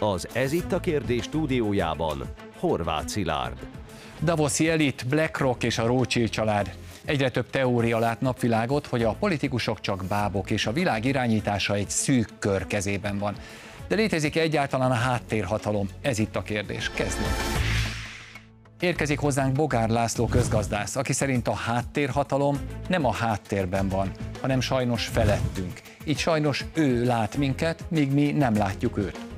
Az Ez itt a kérdés stúdiójában Horváth Szilárd. Davoszi elit, BlackRock és a Rothschild család. Egyre több teória lát napvilágot, hogy a politikusok csak bábok, és a világ irányítása egy szűk kör kezében van. De létezik egyáltalán a háttérhatalom? Ez itt a kérdés. Kezdjünk. Érkezik hozzánk Bogár László közgazdász, aki szerint a háttérhatalom nem a háttérben van, hanem sajnos felettünk. Így sajnos ő lát minket, míg mi nem látjuk őt.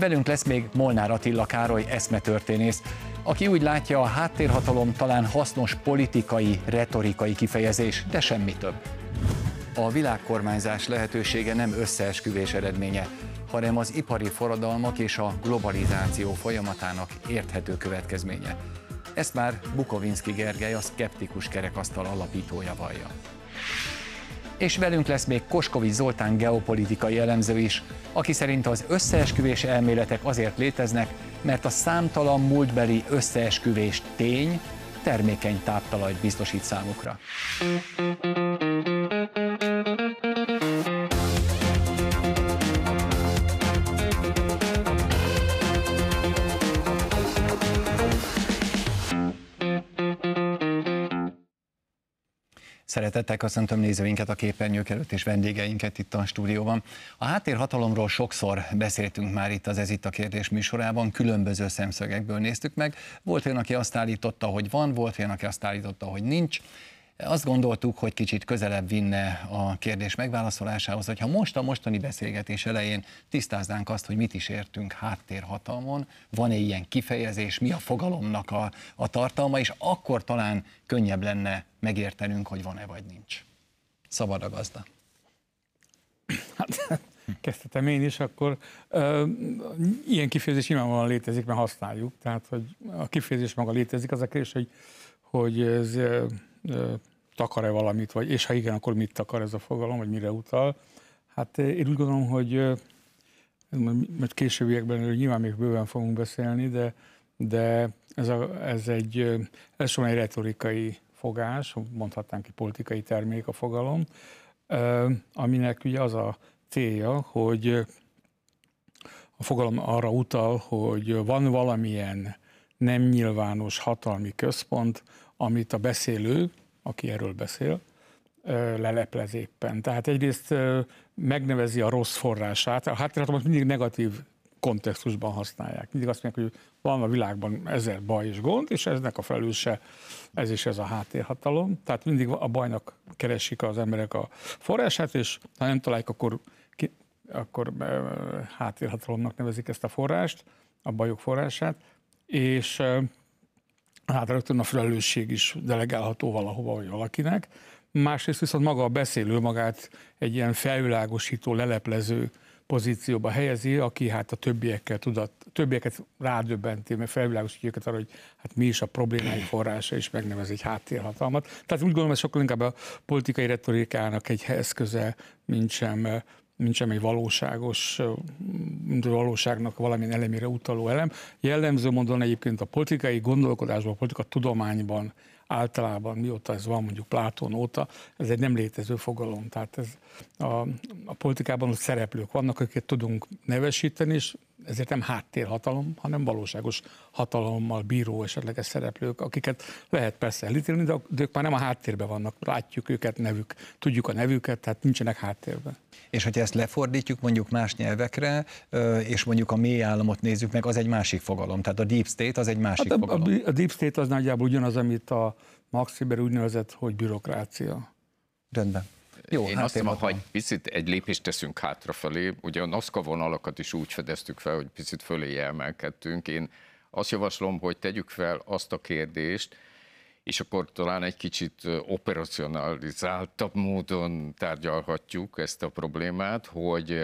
Velünk lesz még Molnár Attila Károly eszmetörténész, aki úgy látja, a háttérhatalom talán hasznos politikai, retorikai kifejezés, de semmi több. A világkormányzás lehetősége nem összeesküvés eredménye, hanem az ipari forradalmak és a globalizáció folyamatának érthető következménye. Ezt már Bukovinski Gergely, a szkeptikus kerekasztal alapítója vallja. És velünk lesz még Koskovics Zoltán geopolitikai elemző is, aki szerint az összeesküvés elméletek azért léteznek, mert a számtalan múltbeli összeesküvés tény termékeny táptalajt biztosít számukra. Szeretettel köszöntöm nézőinket a képernyők előtt és vendégeinket itt a stúdióban. A háttérhatalomról sokszor beszéltünk már itt az Ez itt a kérdés műsorában, különböző szemszögekből néztük meg. Volt olyan, aki azt állította, hogy van, volt olyan, aki azt állította, hogy nincs. Azt gondoltuk, hogy kicsit közelebb vinne a kérdés megválaszolásához, hogyha most a mostani beszélgetés elején tisztáznánk azt, hogy mit is értünk háttérhatalmon, van-e ilyen kifejezés, mi a fogalomnak a, a tartalma, és akkor talán könnyebb lenne megértenünk, hogy van-e vagy nincs. Szabad a gazda. Hát, kezdhetem én is, akkor ö, ilyen kifejezés nyilvánvalóan létezik, mert használjuk. Tehát, hogy a kifejezés maga létezik, az a kérdés, hogy, hogy ez takar-e valamit, vagy és ha igen, akkor mit takar ez a fogalom, vagy mire utal. Hát én úgy gondolom, hogy mert későbbiekben nyilván még bőven fogunk beszélni, de, de ez, a, ez egy, ez egy retorikai fogás, mondhatnánk egy politikai termék a fogalom, aminek ugye az a célja, hogy a fogalom arra utal, hogy van valamilyen nem nyilvános hatalmi központ, amit a beszélő, aki erről beszél, leleplez éppen. Tehát egyrészt megnevezi a rossz forrását, a háttérhatalmat mindig negatív kontextusban használják. Mindig azt mondják, hogy van a világban ezer baj és gond, és eznek a felelőse, ez is ez a háttérhatalom. Tehát mindig a bajnak keresik az emberek a forrását, és ha nem találják, akkor, ki, akkor háttérhatalomnak nevezik ezt a forrást, a bajok forrását, és hát rögtön a felelősség is delegálható valahova vagy valakinek. Másrészt viszont maga a beszélő magát egy ilyen felvilágosító, leleplező pozícióba helyezi, aki hát a többiekkel tudat, többieket rádöbbenti, mert felvilágosítja őket arra, hogy hát mi is a problémái forrása, és megnevez egy háttérhatalmat. Tehát úgy gondolom, ez sokkal inkább a politikai retorikának egy eszköze, mint sem mint egy valóságos, mint valóságnak valamilyen elemére utaló elem. Jellemző módon egyébként a politikai gondolkodásban, a politika tudományban általában, mióta ez van, mondjuk Plátón óta, ez egy nem létező fogalom. Tehát ez a, a politikában ott szereplők vannak, akiket tudunk nevesíteni, és ezért nem háttérhatalom, hanem valóságos hatalommal bíró esetleges szereplők, akiket lehet persze elítélni, de ők már nem a háttérben vannak. Látjuk őket, nevük, tudjuk a nevüket, tehát nincsenek háttérben. És hogyha ezt lefordítjuk mondjuk más nyelvekre, és mondjuk a mély államot nézzük meg, az egy másik fogalom. Tehát a deep state az egy másik hát a, fogalom. A deep state az nagyjából ugyanaz, amit a Max Weber úgy nevezett, hogy bürokrácia. Rendben. Jó, Én hát azt mondom, hogy picit egy lépést teszünk hátrafelé. Ugye a NASZKA vonalakat is úgy fedeztük fel, hogy picit fölé emelkedtünk. Én azt javaslom, hogy tegyük fel azt a kérdést, és akkor talán egy kicsit operacionalizáltabb módon tárgyalhatjuk ezt a problémát, hogy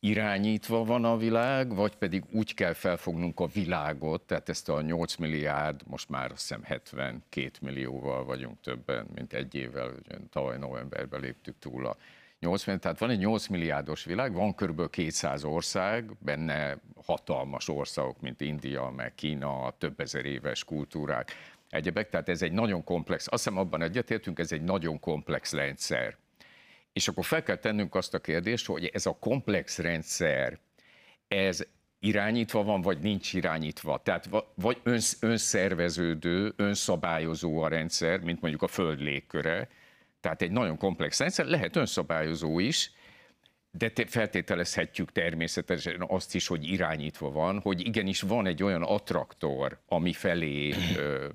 irányítva van a világ, vagy pedig úgy kell felfognunk a világot, tehát ezt a 8 milliárd, most már azt hiszem 72 millióval vagyunk többen, mint egy évvel, ugye tavaly novemberben léptük túl a 8 milliárd, tehát van egy 8 milliárdos világ, van kb. 200 ország, benne hatalmas országok, mint India, meg Kína, több ezer éves kultúrák, egyebek, tehát ez egy nagyon komplex, azt hiszem abban egyetértünk, ez egy nagyon komplex rendszer. És akkor fel kell tennünk azt a kérdést, hogy ez a komplex rendszer, ez irányítva van, vagy nincs irányítva. Tehát vagy önsz, önszerveződő, önszabályozó a rendszer, mint mondjuk a Föld légköre, tehát egy nagyon komplex rendszer, lehet önszabályozó is, de te feltételezhetjük természetesen azt is, hogy irányítva van, hogy igenis van egy olyan attraktor, ami felé ö,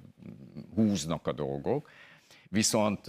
húznak a dolgok, Viszont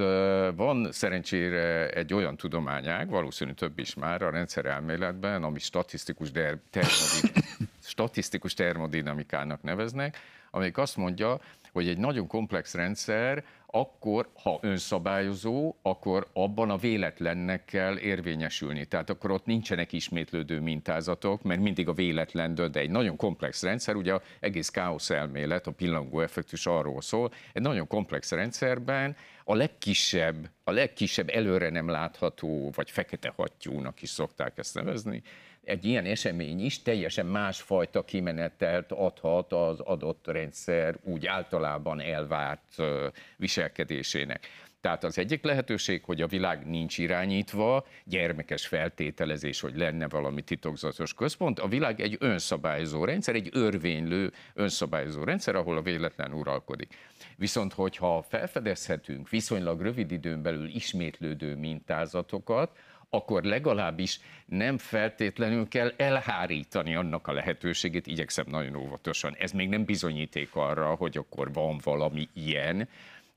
van szerencsére egy olyan tudományág, valószínű több is már a rendszerelméletben, ami statisztikus, der, termodin, statisztikus termodinamikának neveznek, amelyik azt mondja, hogy egy nagyon komplex rendszer akkor, ha önszabályozó, akkor abban a véletlennek kell érvényesülni. Tehát akkor ott nincsenek ismétlődő mintázatok, mert mindig a véletlen dönt, de egy nagyon komplex rendszer, ugye egész káosz elmélet, a pillangó effektus arról szól, egy nagyon komplex rendszerben a legkisebb, a legkisebb előre nem látható, vagy fekete hattyúnak is szokták ezt nevezni, egy ilyen esemény is teljesen másfajta kimenetelt adhat az adott rendszer úgy általában elvárt viselkedésének. Tehát az egyik lehetőség, hogy a világ nincs irányítva, gyermekes feltételezés, hogy lenne valami titokzatos központ. A világ egy önszabályozó rendszer, egy örvénylő önszabályozó rendszer, ahol a véletlen uralkodik. Viszont, hogyha felfedezhetünk viszonylag rövid időn belül ismétlődő mintázatokat, akkor legalábbis nem feltétlenül kell elhárítani annak a lehetőségét, igyekszem nagyon óvatosan. Ez még nem bizonyíték arra, hogy akkor van valami ilyen,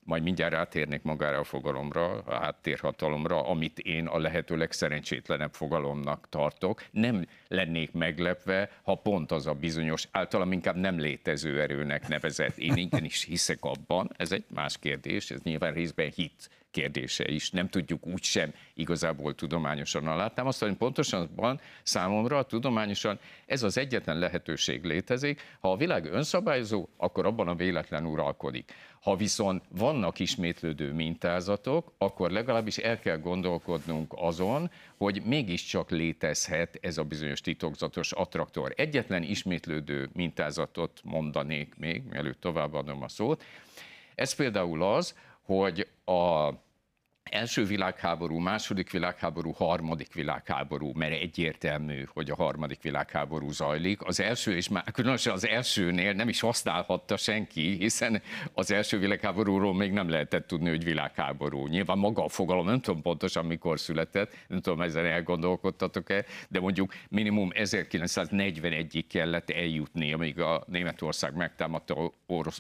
majd mindjárt rátérnék magára a fogalomra, a háttérhatalomra, amit én a lehető legszerencsétlenebb fogalomnak tartok. Nem lennék meglepve, ha pont az a bizonyos, általam inkább nem létező erőnek nevezett. Én igenis hiszek abban, ez egy más kérdés, ez nyilván részben hit kérdése is. Nem tudjuk úgy sem igazából tudományosan alátámasztani. Azt, hogy pontosan van számomra tudományosan ez az egyetlen lehetőség létezik. Ha a világ önszabályozó, akkor abban a véletlen uralkodik. Ha viszont vannak ismétlődő mintázatok, akkor legalábbis el kell gondolkodnunk azon, hogy mégiscsak létezhet ez a bizonyos titokzatos attraktor. Egyetlen ismétlődő mintázatot mondanék még, mielőtt továbbadom a szót. Ez például az, hogy a első világháború, második világháború, harmadik világháború, mert egyértelmű, hogy a harmadik világháború zajlik. Az első, és már különösen az elsőnél nem is használhatta senki, hiszen az első világháborúról még nem lehetett tudni, hogy világháború. Nyilván maga a fogalom, nem tudom pontosan mikor született, nem tudom, ezen elgondolkodtatok-e, de mondjuk minimum 1941-ig kellett eljutni, amíg a Németország megtámadta a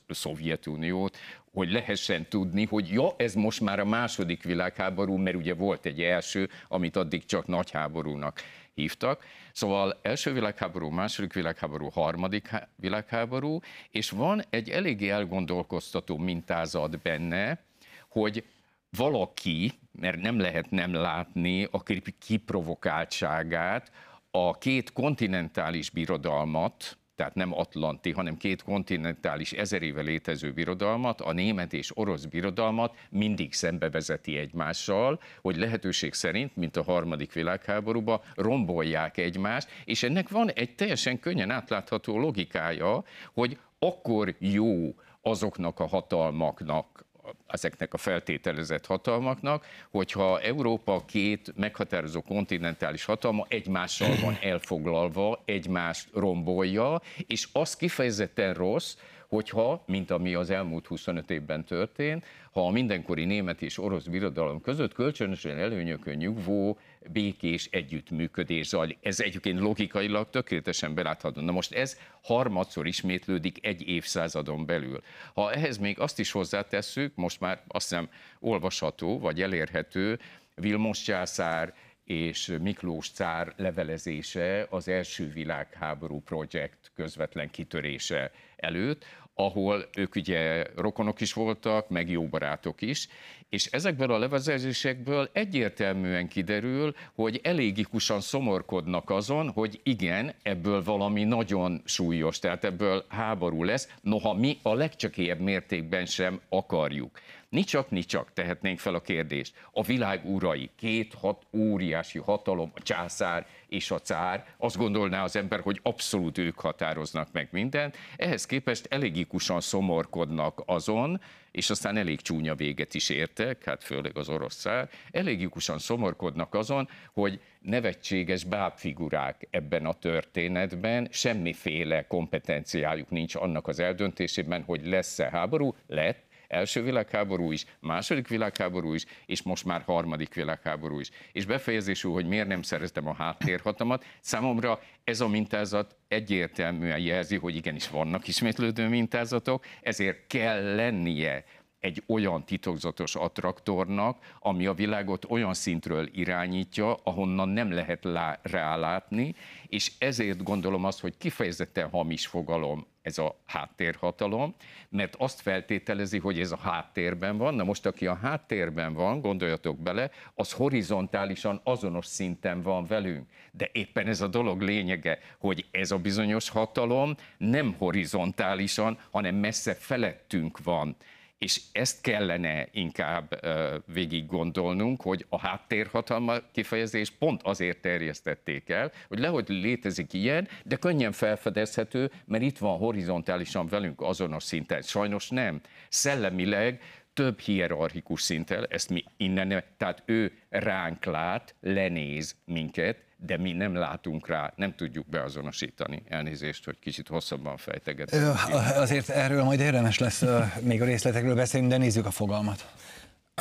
Szovjetuniót, hogy lehessen tudni, hogy ja, ez most már a második világháború, mert ugye volt egy első, amit addig csak nagyháborúnak hívtak. Szóval első világháború, második világháború, harmadik világháború, és van egy eléggé elgondolkoztató mintázat benne, hogy valaki, mert nem lehet nem látni a kiprovokáltságát, a két kontinentális birodalmat, tehát nem atlanti, hanem két kontinentális ezer éve létező birodalmat, a német és orosz birodalmat mindig szembevezeti egymással, hogy lehetőség szerint, mint a harmadik világháborúban, rombolják egymást, és ennek van egy teljesen könnyen átlátható logikája, hogy akkor jó azoknak a hatalmaknak, ezeknek a feltételezett hatalmaknak, hogyha Európa két meghatározó kontinentális hatalma egymással van elfoglalva, egymást rombolja, és az kifejezetten rossz, hogyha, mint ami az elmúlt 25 évben történt, ha a mindenkori német és orosz birodalom között kölcsönösen előnyökön nyugvó békés együttműködés zajlik. Ez egyébként logikailag tökéletesen belátható. Na most ez harmadszor ismétlődik egy évszázadon belül. Ha ehhez még azt is hozzátesszük, most már azt hiszem olvasható, vagy elérhető, Vilmos császár és Miklós cár levelezése az első világháború projekt közvetlen kitörése előtt, ahol ők ugye rokonok is voltak, meg jó barátok is, és ezekből a levezetésekből egyértelműen kiderül, hogy elégikusan szomorkodnak azon, hogy igen, ebből valami nagyon súlyos, tehát ebből háború lesz, noha mi a legcsekélyebb mértékben sem akarjuk. Nicsak, nicsak tehetnénk fel a kérdést. A világ urai, két hat óriási hatalom, a császár és a cár, azt gondolná az ember, hogy abszolút ők határoznak meg mindent. Ehhez képest elégikusan szomorkodnak azon, és aztán elég csúnya véget is értek, hát főleg az orosz szár, elégikusan szomorkodnak azon, hogy nevetséges bábfigurák ebben a történetben, semmiféle kompetenciájuk nincs annak az eldöntésében, hogy lesz-e háború, lett, első világháború is, második világháború is, és most már harmadik világháború is. És befejezésül, hogy miért nem szereztem a háttérhatamat, számomra ez a mintázat egyértelműen jelzi, hogy igenis vannak ismétlődő mintázatok, ezért kell lennie egy olyan titokzatos attraktornak, ami a világot olyan szintről irányítja, ahonnan nem lehet lá- rálátni, és ezért gondolom azt, hogy kifejezetten hamis fogalom ez a háttérhatalom, mert azt feltételezi, hogy ez a háttérben van. Na most, aki a háttérben van, gondoljatok bele, az horizontálisan azonos szinten van velünk. De éppen ez a dolog lényege, hogy ez a bizonyos hatalom nem horizontálisan, hanem messze felettünk van és ezt kellene inkább végig gondolnunk, hogy a háttérhatalma kifejezés pont azért terjesztették el, hogy lehogy létezik ilyen, de könnyen felfedezhető, mert itt van horizontálisan velünk azonos szinten. Sajnos nem. Szellemileg több hierarchikus szinten, ezt mi innen, tehát ő ránk lát, lenéz minket, de mi nem látunk rá, nem tudjuk beazonosítani. Elnézést, hogy kicsit hosszabban fejtegetem. Azért erről majd érdemes lesz még a részletekről beszélni, de nézzük a fogalmat.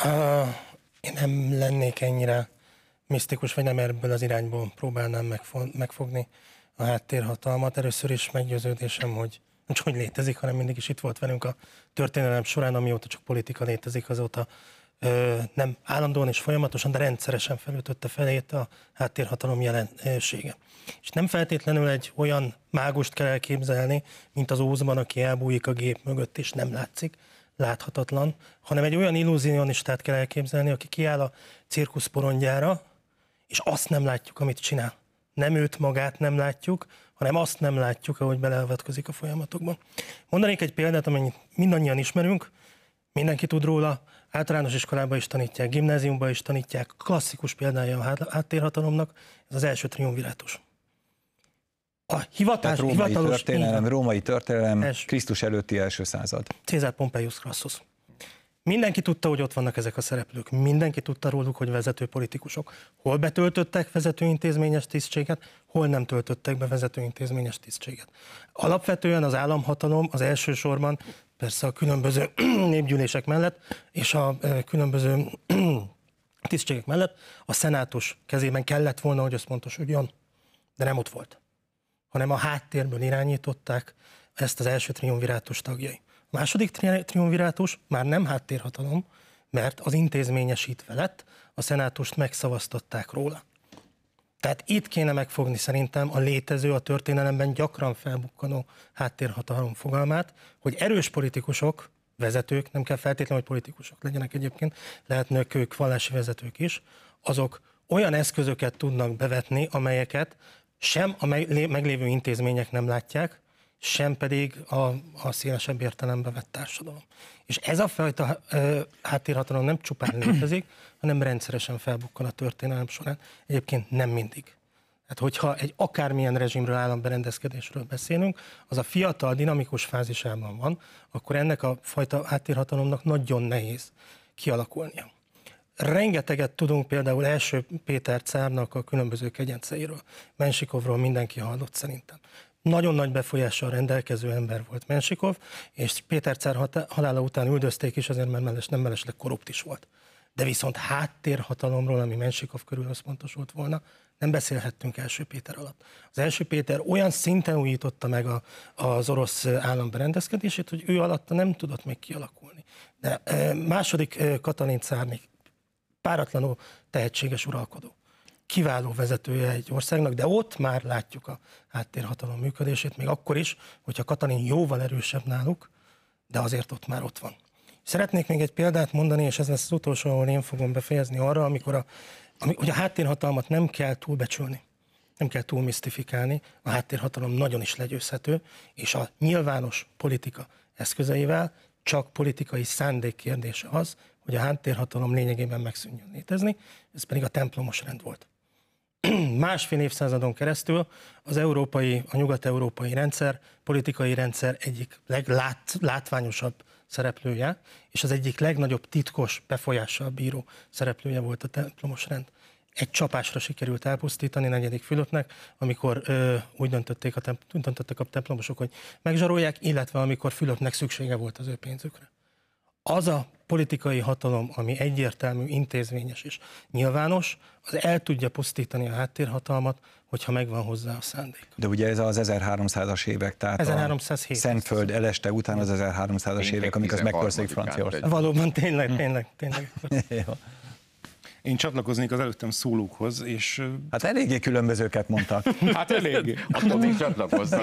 Uh, én nem lennék ennyire misztikus, vagy nem ebből az irányból próbálnám megfogni a háttérhatalmat. Először is meggyőződésem, hogy nem csak hogy létezik, hanem mindig is itt volt velünk a történelem során, amióta csak politika létezik, azóta nem állandóan és folyamatosan, de rendszeresen felütötte felét a háttérhatalom jelensége. És nem feltétlenül egy olyan mágust kell elképzelni, mint az Ózban, aki elbújik a gép mögött, és nem látszik, láthatatlan, hanem egy olyan illúzionistát kell elképzelni, aki kiáll a cirkusz porondjára, és azt nem látjuk, amit csinál. Nem őt magát nem látjuk, hanem azt nem látjuk, ahogy beleavatkozik a folyamatokban. Mondanék egy példát, amennyit mindannyian ismerünk, mindenki tud róla, általános iskolában is tanítják, gimnáziumban is tanítják, klasszikus példája a háttérhatalomnak, ez az első triumvirátus. A hivatás, római hivatalos... Történelem, római történelem, es, Krisztus előtti első század. Cézár Pompeius Crassus. Mindenki tudta, hogy ott vannak ezek a szereplők, mindenki tudta róluk, hogy vezető politikusok. Hol betöltöttek vezetőintézményes tisztséget, hol nem töltöttek be vezetőintézményes tisztséget. Alapvetően az államhatalom az elsősorban persze a különböző népgyűlések mellett és a különböző tisztségek mellett a szenátus kezében kellett volna, hogy összpontosodjon, de nem ott volt, hanem a háttérből irányították ezt az első triumvirátus tagjai. A második triumvirátus már nem háttérhatalom, mert az intézményesítve lett, a szenátust megszavaztatták róla. Tehát itt kéne megfogni szerintem a létező, a történelemben gyakran felbukkanó háttérhatalom fogalmát, hogy erős politikusok, vezetők, nem kell feltétlenül, hogy politikusok legyenek egyébként, lehetnek ők vallási vezetők is, azok olyan eszközöket tudnak bevetni, amelyeket sem a meglévő intézmények nem látják, sem pedig a, a szélesebb értelembe vett társadalom. És ez a fajta ö, háttérhatalom nem csupán létezik, hanem rendszeresen felbukkan a történelem során. Egyébként nem mindig. Hát hogyha egy akármilyen rezsimről, államberendezkedésről beszélünk, az a fiatal, dinamikus fázisában van, akkor ennek a fajta háttérhatalomnak nagyon nehéz kialakulnia. Rengeteget tudunk például első Péter cárnak a különböző kegyenceiről. Mensikovról mindenki hallott szerintem nagyon nagy befolyással rendelkező ember volt Mensikov, és Péter cár halála után üldözték is, azért mert meles, nem mellesleg korrupt is volt. De viszont háttérhatalomról, ami Mensikov körül összpontosult volna, nem beszélhettünk első Péter alatt. Az első Péter olyan szinten újította meg a, az orosz állam berendezkedését, hogy ő alatta nem tudott még kialakulni. De második Katalin cárnik páratlanul tehetséges uralkodó kiváló vezetője egy országnak, de ott már látjuk a háttérhatalom működését, még akkor is, hogyha Katalin jóval erősebb náluk, de azért ott már ott van. Szeretnék még egy példát mondani, és ez lesz az utolsó, ahol én fogom befejezni arra, amikor a, ami, hogy a háttérhatalmat nem kell túlbecsülni, nem kell túl misztifikálni, a háttérhatalom nagyon is legyőzhető, és a nyilvános politika eszközeivel csak politikai szándék kérdése az, hogy a háttérhatalom lényegében megszűnjön létezni, ez pedig a templomos rend volt. Másfél évszázadon keresztül az európai, a nyugat-európai rendszer, politikai rendszer egyik leglátványosabb szereplője, és az egyik legnagyobb titkos befolyással bíró szereplője volt a templomos rend egy csapásra sikerült elpusztítani negyedik Fülöpnek, amikor ö, úgy döntötték a, temp- döntöttek a templomosok, hogy megzsarolják, illetve amikor Fülöpnek szüksége volt az ő pénzükre. Az a politikai hatalom, ami egyértelmű, intézményes és nyilvános, az el tudja pusztítani a háttérhatalmat, hogyha megvan hozzá a szándék. De ugye ez az 1300-as évek, tehát 1307. a Szentföld eleste után az 1300-as évek, amik az megkörszik Franciaország. Valóban tényleg, tényleg, tényleg. Én csatlakoznék az előttem szólókhoz, és... Hát eléggé különbözőket mondtak. Hát eléggé. Attól még csatlakoznak.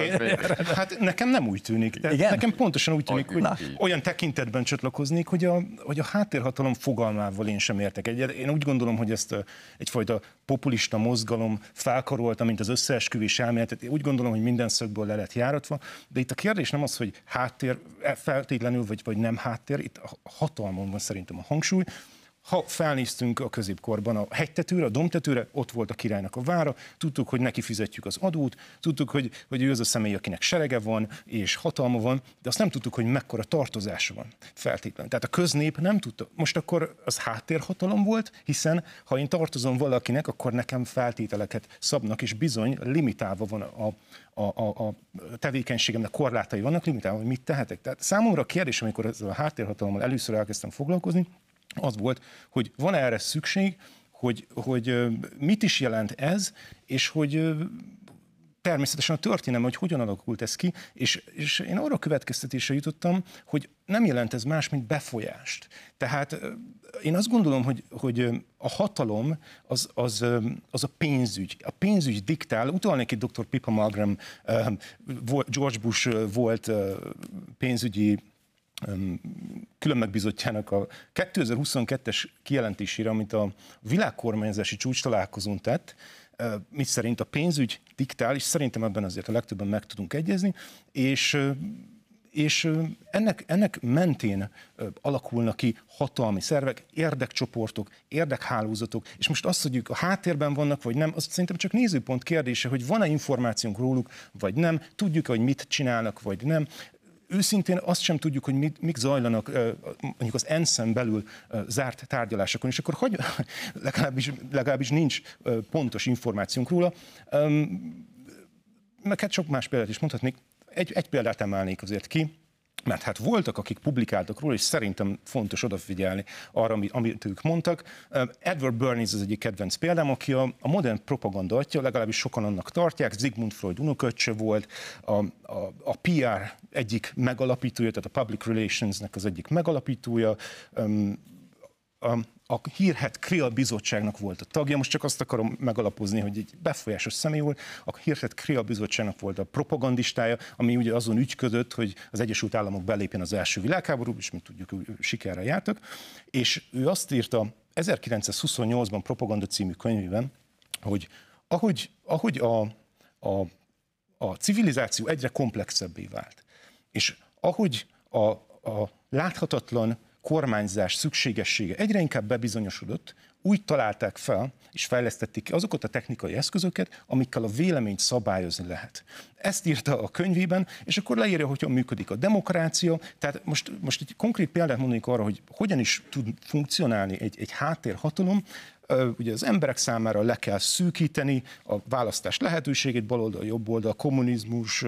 Hát nekem nem úgy tűnik. De Igen? Nekem pontosan úgy tűnik, hogy Na. olyan tekintetben csatlakoznék, hogy a, hogy a háttérhatalom fogalmával én sem értek egyet. Én úgy gondolom, hogy ezt a, egyfajta populista mozgalom felkarolta, mint az összeesküvés elméletet. Én úgy gondolom, hogy minden szögből le lett járatva, de itt a kérdés nem az, hogy háttér e, feltétlenül, vagy, vagy nem háttér, itt a hatalmon van szerintem a hangsúly, ha felnéztünk a középkorban a hegytetőre, a domtetőre, ott volt a királynak a vára, tudtuk, hogy neki fizetjük az adót, tudtuk, hogy, hogy ő az a személy, akinek serege van és hatalma van, de azt nem tudtuk, hogy mekkora tartozása van feltétlenül. Tehát a köznép nem tudta. Most akkor az háttérhatalom volt, hiszen ha én tartozom valakinek, akkor nekem feltételeket szabnak, és bizony limitálva van a, a, a, a tevékenységemnek korlátai vannak, limitálva, hogy mit tehetek. Tehát számomra a kérdés, amikor ezzel a háttérhatalommal először elkezdtem foglalkozni, az volt, hogy van -e erre szükség, hogy, hogy mit is jelent ez, és hogy természetesen a történelem, hogy hogyan alakult ez ki, és, és én arra következtetésre jutottam, hogy nem jelent ez más, mint befolyást. Tehát én azt gondolom, hogy, hogy a hatalom az, az, az a pénzügy. A pénzügy diktál, utalnék itt dr. Pippa volt- George Bush volt pénzügyi külön megbízottjának a 2022-es kijelentésére, amit a világkormányzási csúcs találkozón tett, mit szerint a pénzügy diktál, és szerintem ebben azért a legtöbben meg tudunk egyezni, és és ennek, ennek mentén alakulnak ki hatalmi szervek, érdekcsoportok, érdekhálózatok, és most azt, hogy ők a háttérben vannak, vagy nem, az szerintem csak nézőpont kérdése, hogy van-e információnk róluk, vagy nem, tudjuk-e, hogy mit csinálnak, vagy nem őszintén azt sem tudjuk, hogy mit, mik zajlanak mondjuk az ENSZ-en belül zárt tárgyalásokon, és akkor hagy, legalábbis, legalábbis nincs pontos információnk róla. Meg hát sok más példát is mondhatnék. Egy, egy példát emelnék azért ki, mert hát voltak, akik publikáltak róla, és szerintem fontos odafigyelni arra, amit, ők mondtak. Edward Bernays az egyik kedvenc példám, aki a, modern propaganda atya, legalábbis sokan annak tartják, Sigmund Freud unoköccse volt, a, a, a PR egyik megalapítója, tehát a Public Relations-nek az egyik megalapítója, a, a hírhet Krill bizottságnak volt a tagja, most csak azt akarom megalapozni, hogy egy befolyásos személy volt, a hírhet Krill bizottságnak volt a propagandistája, ami ugye azon ügyködött, hogy az Egyesült Államok belépjen az első világháborúba, és mint tudjuk, ő sikerrel jártak, és ő azt írta 1928-ban Propaganda című könyvében, hogy ahogy, ahogy a, a, a civilizáció egyre komplexebbé vált, és ahogy a, a láthatatlan kormányzás szükségessége egyre inkább bebizonyosodott, úgy találták fel és fejlesztették ki azokat a technikai eszközöket, amikkel a véleményt szabályozni lehet. Ezt írta a könyvében, és akkor leírja, hogyan működik a demokrácia. Tehát most, most egy konkrét példát mondanék arra, hogy hogyan is tud funkcionálni egy, egy háttérhatalom, ugye az emberek számára le kell szűkíteni a választás lehetőségét, baloldal, jobb oldal, kommunizmus,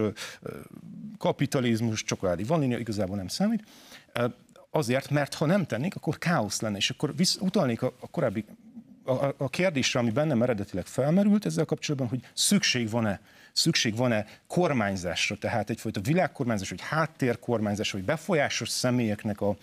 kapitalizmus, csokoládi vanília igazából nem számít. Azért, mert ha nem tennék, akkor káosz lenne, és akkor visz, utalnék a, a korábbi a- a kérdésre, ami bennem eredetileg felmerült ezzel kapcsolatban, hogy szükség van-e szükség van-e kormányzásra, tehát egyfajta világkormányzás, vagy háttérkormányzás, vagy befolyásos személyeknek a,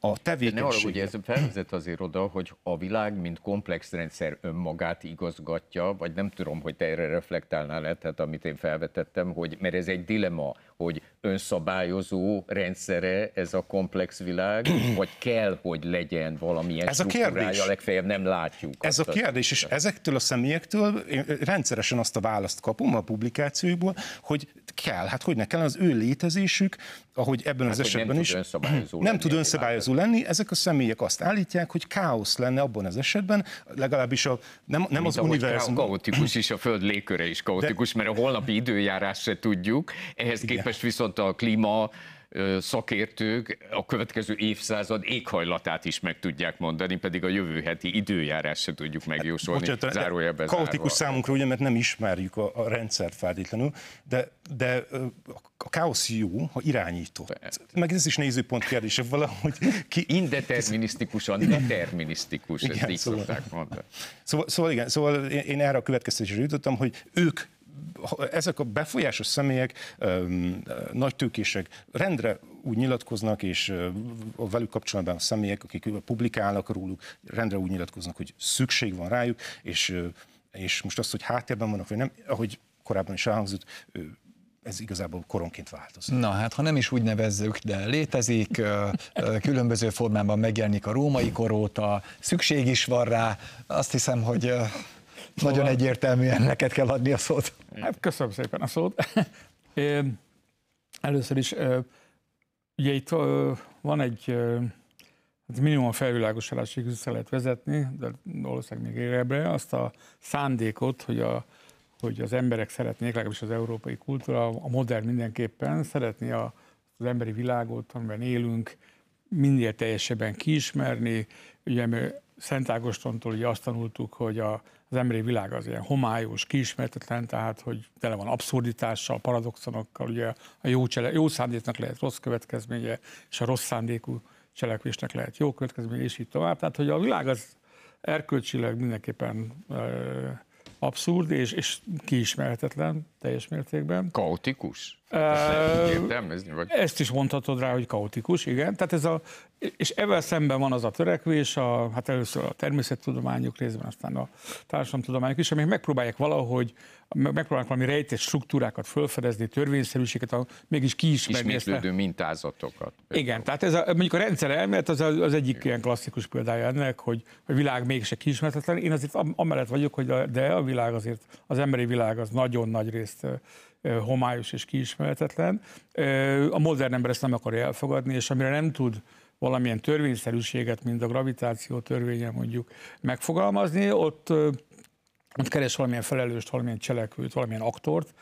a Ne arra, ugye ez felvezet azért oda, hogy a világ, mint komplex rendszer önmagát igazgatja, vagy nem tudom, hogy te erre reflektálnál-e, tehát amit én felvetettem, hogy, mert ez egy dilema, hogy önszabályozó rendszere ez a komplex világ, vagy kell, hogy legyen valamilyen Ez a kérdés. legfeljebb nem látjuk. Ez a kérdés, és ezektől a személyektől én rendszeresen azt a választ kapom a publikációiból, hogy kell, hát hogy ne kell, az ő létezésük, ahogy ebben Hát, az hogy nem esetben tud is önszabályozó nem lenni tud önszabályozó lenni, ezek a személyek azt állítják, hogy káosz lenne abban az esetben, legalábbis a, nem, nem az Mint univerzum. kaotikus is, a Föld légköre is kaotikus, mert a holnapi időjárás se tudjuk, ehhez képest viszont a klíma szakértők a következő évszázad éghajlatát is meg tudják mondani, pedig a jövő heti időjárás se tudjuk megjósolni. Bocsánat, de zárójelben kaotikus zárva. számunkra, ugye, mert nem ismerjük a, a rendszert feltétlenül, de, de a káosz jó, ha irányított. Meg ez is nézőpont kérdése valahogy. Ki, Indeterminisztikusan determinisztikus, ezt Igen, így szóval- szokták mondani. Szóval, szóval igen, szóval én én erre a következtetésre jutottam, hogy ők ezek a befolyásos személyek, nagy tőkések rendre úgy nyilatkoznak, és a velük kapcsolatban a személyek, akik publikálnak róluk, rendre úgy nyilatkoznak, hogy szükség van rájuk, és, és most azt, hogy háttérben vannak, vagy nem, ahogy korábban is elhangzott, ez igazából koronként változik. Na hát, ha nem is úgy nevezzük, de létezik, különböző formában megjelenik a római kor óta, szükség is van rá, azt hiszem, hogy ö, nagyon egyértelműen neked kell adni a szót. Hát köszönöm szépen a szót. Először is, ugye itt van egy hát minimum felvilágosodásig össze lehet vezetni, de valószínűleg még érebbre, azt a szándékot, hogy, a, hogy az emberek szeretnék, legalábbis az európai kultúra, a modern mindenképpen, szeretné a, az emberi világot, amiben élünk, minél teljesebben kiismerni. Ugye mi Szent Ágostontól ugye azt tanultuk, hogy a, az emberi világ az ilyen homályos, kiismertetlen, tehát hogy tele van abszurditással, paradoxonokkal, ugye a jó, csele, jó szándéknak lehet rossz következménye, és a rossz szándékú cselekvésnek lehet jó következménye, és így tovább. Tehát, hogy a világ az erkölcsileg mindenképpen ö, abszurd és, és kiismerhetetlen teljes mértékben. Kaotikus? Értelmezni? Vagy? Ezt is mondhatod rá, hogy kaotikus, igen. Tehát ez a, és ebben szemben van az a törekvés, a, hát először a természettudományok részben, aztán a társadalomtudományok is, amik megpróbálják valahogy, megpróbálják valami rejtett struktúrákat felfedezni, törvényszerűséget, a, mégis kiismerni ezt. Ismétlődő mintázatokat. igen, tehát ez a, mondjuk a rendszer elmélet az, az egyik ilyen klasszikus példája ennek, hogy a világ mégse kiismerhetetlen. Én azért am- amellett vagyok, hogy a, de a világ azért, az emberi világ az nagyon nagy részt homályos és kiismerhetetlen. A modern ember ezt nem akarja elfogadni, és amire nem tud valamilyen törvényszerűséget, mint a gravitáció törvénye mondjuk megfogalmazni, ott, ott keres valamilyen felelőst, valamilyen cselekvőt, valamilyen aktort.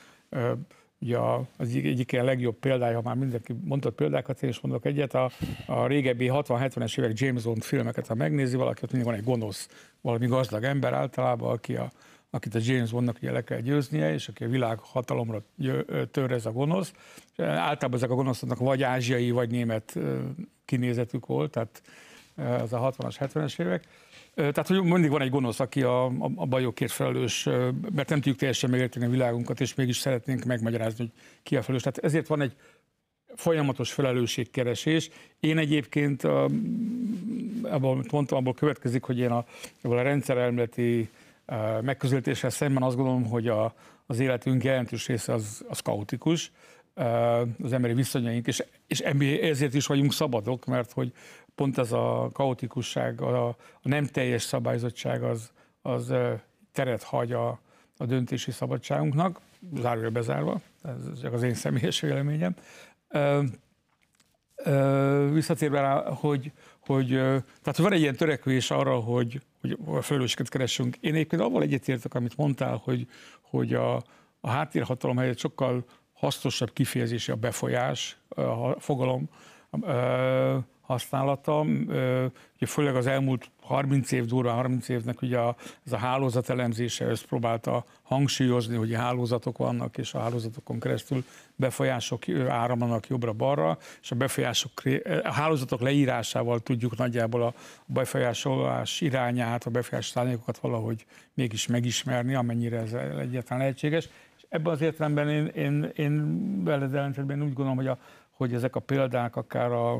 Ugye az egyik ilyen legjobb példája, ha már mindenki mondott példákat, én is mondok egyet, a, a régebbi 60-70-es évek James Bond filmeket, ha megnézi valaki, ott mindig van egy gonosz, valami gazdag ember általában, aki a, akit a James Bondnak ugye le kell győznie, és aki a világ hatalomra tör ez a gonosz. És általában ezek a gonoszoknak vagy ázsiai, vagy német kinézetük volt, tehát az a 60-as, 70-es évek. Tehát, hogy mindig van egy gonosz, aki a, a, bajokért felelős, mert nem tudjuk teljesen megérteni a világunkat, és mégis szeretnénk megmagyarázni, hogy ki a felelős. Tehát ezért van egy folyamatos felelősségkeresés. Én egyébként, abból, amit mondtam, abból következik, hogy én a, a rendszerelméleti megközelítéssel szemben azt gondolom, hogy a, az életünk jelentős része az, az kaotikus, az emberi viszonyaink, és, és ezért is vagyunk szabadok, mert hogy pont ez a kaotikusság, a, a nem teljes szabályzottság az, az teret hagy a, a döntési szabadságunknak, zárója bezárva, ez csak az én személyes véleményem. Visszatérve rá, hogy, hogy tehát van egy ilyen törekvés arra, hogy, hogy a felelősséget keressünk. Én egyébként avval egyetértek, amit mondtál, hogy, hogy a, a háttérhatalom helyett sokkal hasznosabb kifejezése a befolyás a fogalom használata. Ugye főleg az elmúlt 30 év, durva 30 évnek ugye ez a hálózat elemzése ezt próbálta hangsúlyozni, hogy hálózatok vannak, és a hálózatokon keresztül befolyások áramlanak jobbra-balra, és a befolyások, a hálózatok leírásával tudjuk nagyjából a befolyásolás irányát, a befolyásos szándékokat valahogy mégis megismerni, amennyire ez egyáltalán lehetséges. És ebben az értelemben én, én, én veled ellentétben úgy gondolom, hogy a hogy ezek a példák, akár a,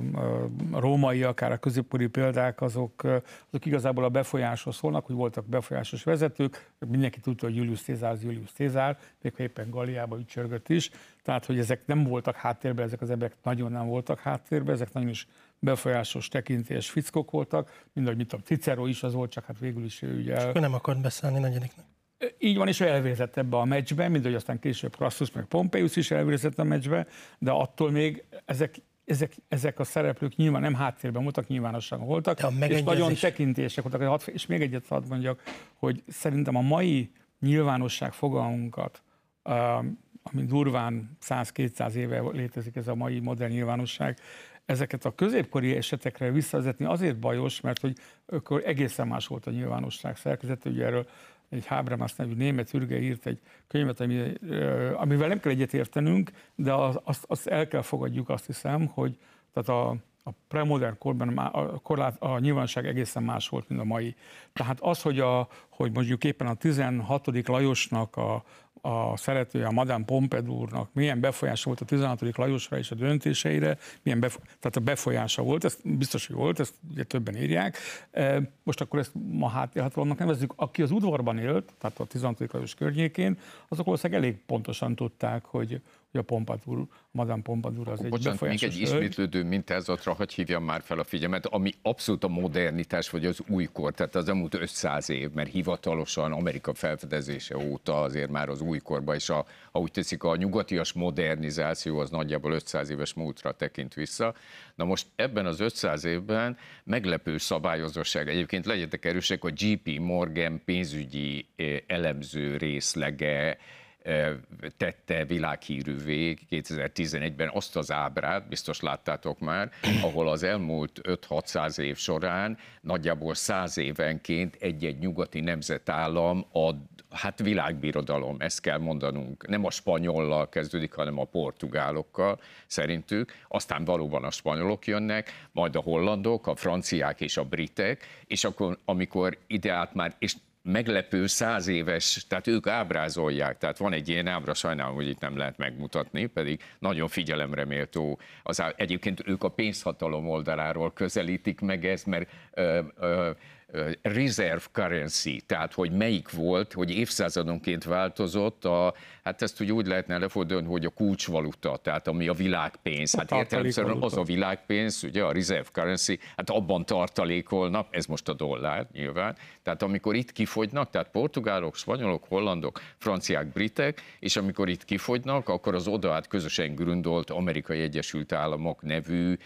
a római, akár a középkori példák, azok, azok igazából a befolyásról szólnak, hogy voltak befolyásos vezetők, mindenki tudta, hogy Julius Cézár az Julius Cézár, még ha éppen Galliába ücsörgött is, tehát hogy ezek nem voltak háttérben, ezek az emberek nagyon nem voltak háttérben, ezek nagyon is befolyásos, tekintélyes fickok voltak, mindegy, mit tudom, Cicero is az volt, csak hát végül is ő ugye el, Ő nem akart beszállni negyediknek. Így van, és elvérzett ebbe a meccsbe, mint hogy aztán később Crassus meg Pompeius is elvérzett a meccsbe, de attól még ezek ezek, ezek a szereplők nyilván nem háttérben voltak, nyilvánosságon voltak, és nagyon tekintések voltak. És még egyet hadd mondjak, hogy szerintem a mai nyilvánosság fogalmunkat, ami durván 100-200 éve létezik ez a mai modern nyilvánosság, ezeket a középkori esetekre visszavezetni azért bajos, mert hogy akkor egészen más volt a nyilvánosság szerkezete, ugye erről egy Habermas nevű német ürge írt egy könyvet, ami, amivel nem kell egyetértenünk, de azt, azt, el kell fogadjuk, azt hiszem, hogy tehát a, a premodern korban a, korlát, a nyilvánosság egészen más volt, mint a mai. Tehát az, hogy, a, hogy mondjuk éppen a 16. Lajosnak a, a szeretője, a Madame Pompadournak milyen befolyása volt a 16. Lajosra és a döntéseire, milyen befo- tehát a befolyása volt, ez biztos, hogy volt, ezt ugye többen írják. E, most akkor ezt ma háttérhatalomnak nevezzük. Aki az udvarban élt, tehát a 16. Lajos környékén, azok valószínűleg elég pontosan tudták, hogy a Pompadour, Madame Pompadour az egy Bocsánat, még egy ismétlődő mintázatra, hogy hívjam már fel a figyelmet, ami abszolút a modernitás, vagy az újkor, tehát az elmúlt 500 év, mert hivatalosan Amerika felfedezése óta azért már az újkorban, és a, ha úgy teszik, a nyugatias modernizáció az nagyjából 500 éves múltra tekint vissza. Na most ebben az 500 évben meglepő szabályozóság, egyébként legyetek erősek, a GP Morgan pénzügyi eh, elemző részlege, tette világhírűvé 2011-ben azt az ábrát, biztos láttátok már, ahol az elmúlt 5-600 év során nagyjából 100 évenként egy-egy nyugati nemzetállam ad hát világbirodalom, ezt kell mondanunk. Nem a spanyollal kezdődik, hanem a portugálokkal szerintük. Aztán valóban a spanyolok jönnek, majd a hollandok, a franciák és a britek, és akkor, amikor ide át már, és meglepő száz éves, tehát ők ábrázolják, tehát van egy ilyen ábra, sajnálom, hogy itt nem lehet megmutatni, pedig nagyon figyelemre méltó. Az, egyébként ők a pénzhatalom oldaláról közelítik meg ezt, mert ö, ö, reserve currency, tehát hogy melyik volt, hogy évszázadonként változott, a, hát ezt ugye úgy lehetne lefordulni, hogy a kulcsvaluta, tehát ami a világpénz. Hát értelemszerűen az a világpénz, ugye a reserve currency, hát abban tartalékolnak, ez most a dollár nyilván, tehát amikor itt kifogynak, tehát portugálok, spanyolok, hollandok, franciák, britek, és amikor itt kifogynak, akkor az odaát közösen gründolt Amerikai Egyesült Államok nevű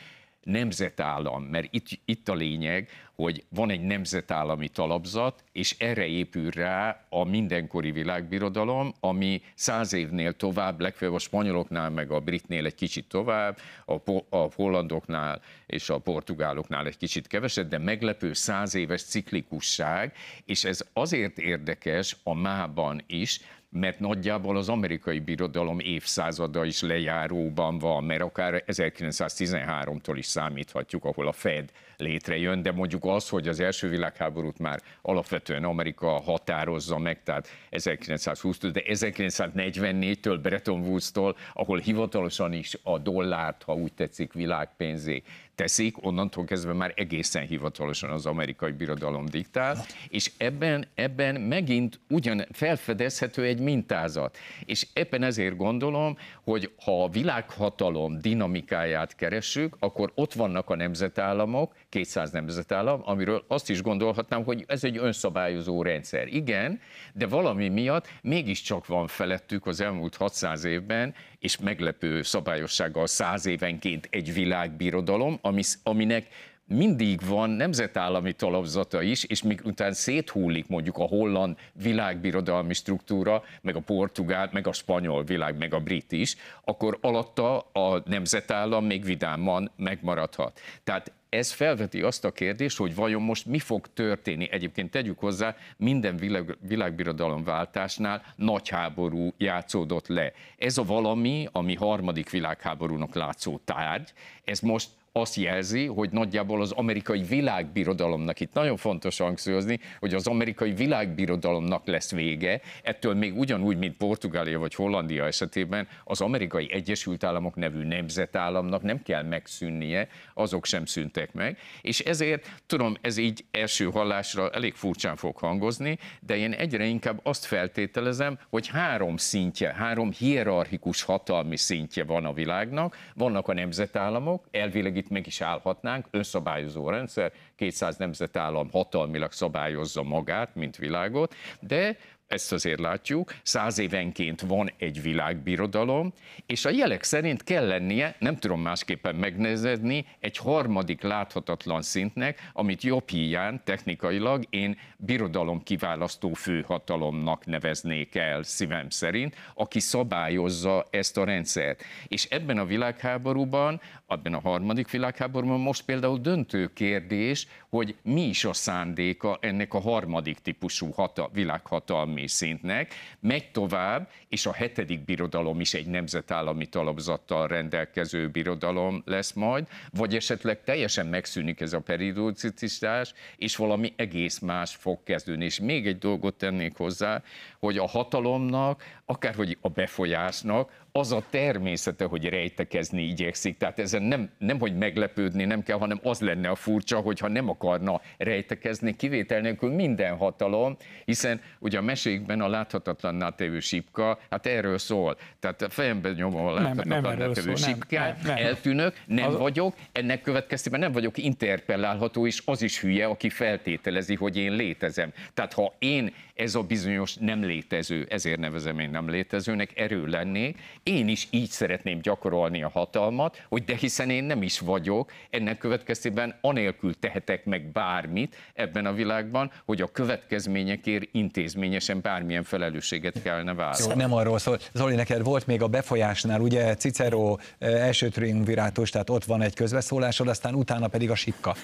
nemzetállam, mert itt, itt a lényeg, hogy van egy nemzetállami talapzat, és erre épül rá a mindenkori világbirodalom, ami száz évnél tovább, legfeljebb a spanyoloknál, meg a britnél egy kicsit tovább, a, po- a hollandoknál és a portugáloknál egy kicsit kevesebb, de meglepő száz éves ciklikusság, és ez azért érdekes a mában is, mert nagyjából az amerikai birodalom évszázada is lejáróban van, mert akár 1913-tól is számíthatjuk, ahol a Fed létrejön, de mondjuk az, hogy az első világháborút már alapvetően Amerika határozza meg, tehát 1920-től, de 1944-től, Bretton Woods-tól, ahol hivatalosan is a dollárt, ha úgy tetszik, világpénzé teszik, onnantól kezdve már egészen hivatalosan az amerikai birodalom diktál, és ebben, ebben megint ugyan felfedezhető egy mintázat. És ebben ezért gondolom, hogy ha a világhatalom dinamikáját keressük, akkor ott vannak a nemzetállamok, 200 nemzetállam, amiről azt is gondolhatnám, hogy ez egy önszabályozó rendszer. Igen, de valami miatt mégiscsak van felettük az elmúlt 600 évben, és meglepő szabályossággal 100 évenként egy világbirodalom, ami, aminek mindig van nemzetállami talapzata is, és még után széthullik mondjuk a holland világbirodalmi struktúra, meg a portugál, meg a spanyol világ, meg a brit is, akkor alatta a nemzetállam még vidáman megmaradhat. Tehát ez felveti azt a kérdést, hogy vajon most mi fog történni. Egyébként tegyük hozzá, minden világ, világbirodalom váltásnál nagy háború játszódott le. Ez a valami, ami harmadik világháborúnak látszó tárgy, ez most azt jelzi, hogy nagyjából az amerikai világbirodalomnak, itt nagyon fontos hangsúlyozni, hogy az amerikai világbirodalomnak lesz vége, ettől még ugyanúgy, mint Portugália vagy Hollandia esetében, az amerikai Egyesült Államok nevű nemzetállamnak nem kell megszűnnie, azok sem szűntek meg, és ezért, tudom, ez így első hallásra elég furcsán fog hangozni, de én egyre inkább azt feltételezem, hogy három szintje, három hierarchikus hatalmi szintje van a világnak, vannak a nemzetállamok, elvileg itt meg is állhatnánk, önszabályozó rendszer, 200 nemzetállam hatalmilag szabályozza magát, mint világot, de ezt azért látjuk, száz évenként van egy világbirodalom, és a jelek szerint kell lennie, nem tudom másképpen megnevezni, egy harmadik láthatatlan szintnek, amit jobb híján technikailag én birodalom kiválasztó főhatalomnak neveznék el szívem szerint, aki szabályozza ezt a rendszert. És ebben a világháborúban, ebben a harmadik világháborúban most például döntő kérdés, hogy mi is a szándéka ennek a harmadik típusú hata, világhatalmi szintnek. Megy tovább, és a hetedik birodalom is egy nemzetállami talapzattal rendelkező birodalom lesz majd, vagy esetleg teljesen megszűnik ez a periodicitás, és valami egész más fog kezdődni. És még egy dolgot tennék hozzá, hogy a hatalomnak, akárhogy a befolyásnak, az a természete, hogy rejtekezni igyekszik. Tehát ezen nem, nem, hogy meglepődni nem kell, hanem az lenne a furcsa, hogyha nem akarna rejtekezni, kivétel nélkül minden hatalom, hiszen ugye a mesékben a láthatatlan tévő sipka, hát erről szól. Tehát a fejemben nyomom a láthatatlan tévő sipkát, nem, nem. eltűnök, nem az... vagyok, ennek következtében nem vagyok interpellálható, és az is hülye, aki feltételezi, hogy én létezem. Tehát ha én ez a bizonyos nem létező, ezért nevezem én nem létezőnek, erő lennék, én is így szeretném gyakorolni a hatalmat, hogy de hiszen én nem is vagyok, ennek következtében anélkül tehetek meg bármit ebben a világban, hogy a következményekért intézményesen bármilyen felelősséget kellene vállalni. Nem arról szól. Zoli, neked volt még a befolyásnál, ugye Cicero eh, első triumvirátus, tehát ott van egy közbeszólásod, aztán utána pedig a sikka.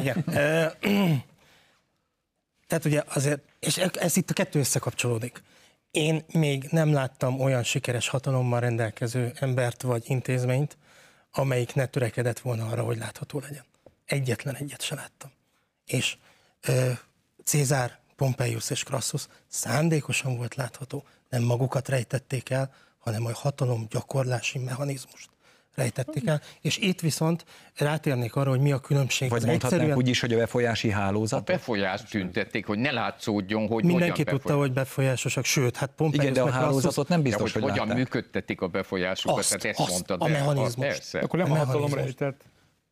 Igen. Tehát ugye azért, és ez itt a kettő összekapcsolódik. Én még nem láttam olyan sikeres hatalommal rendelkező embert vagy intézményt, amelyik ne törekedett volna arra, hogy látható legyen. Egyetlen egyet se láttam. És ö, Cézár, Pompeius és Crassus szándékosan volt látható, nem magukat rejtették el, hanem a hatalom gyakorlási mechanizmust rejtették el. És itt viszont rátérnék arra, hogy mi a különbség. Vagy mondhatnánk egyszerűen... úgy is, hogy a befolyási hálózat. A befolyást tüntették, hogy ne látszódjon, hogy Mindenki tudta, befolyás. hogy befolyásosak, sőt, hát pont Igen, de a hálózatot nem biztos, ja, hogy, hogy hogyan látták. működtetik a befolyásukat, azt, tehát ezt azt, mondtad. a mechanizmus. Akkor nem a, a hatalom rejtett.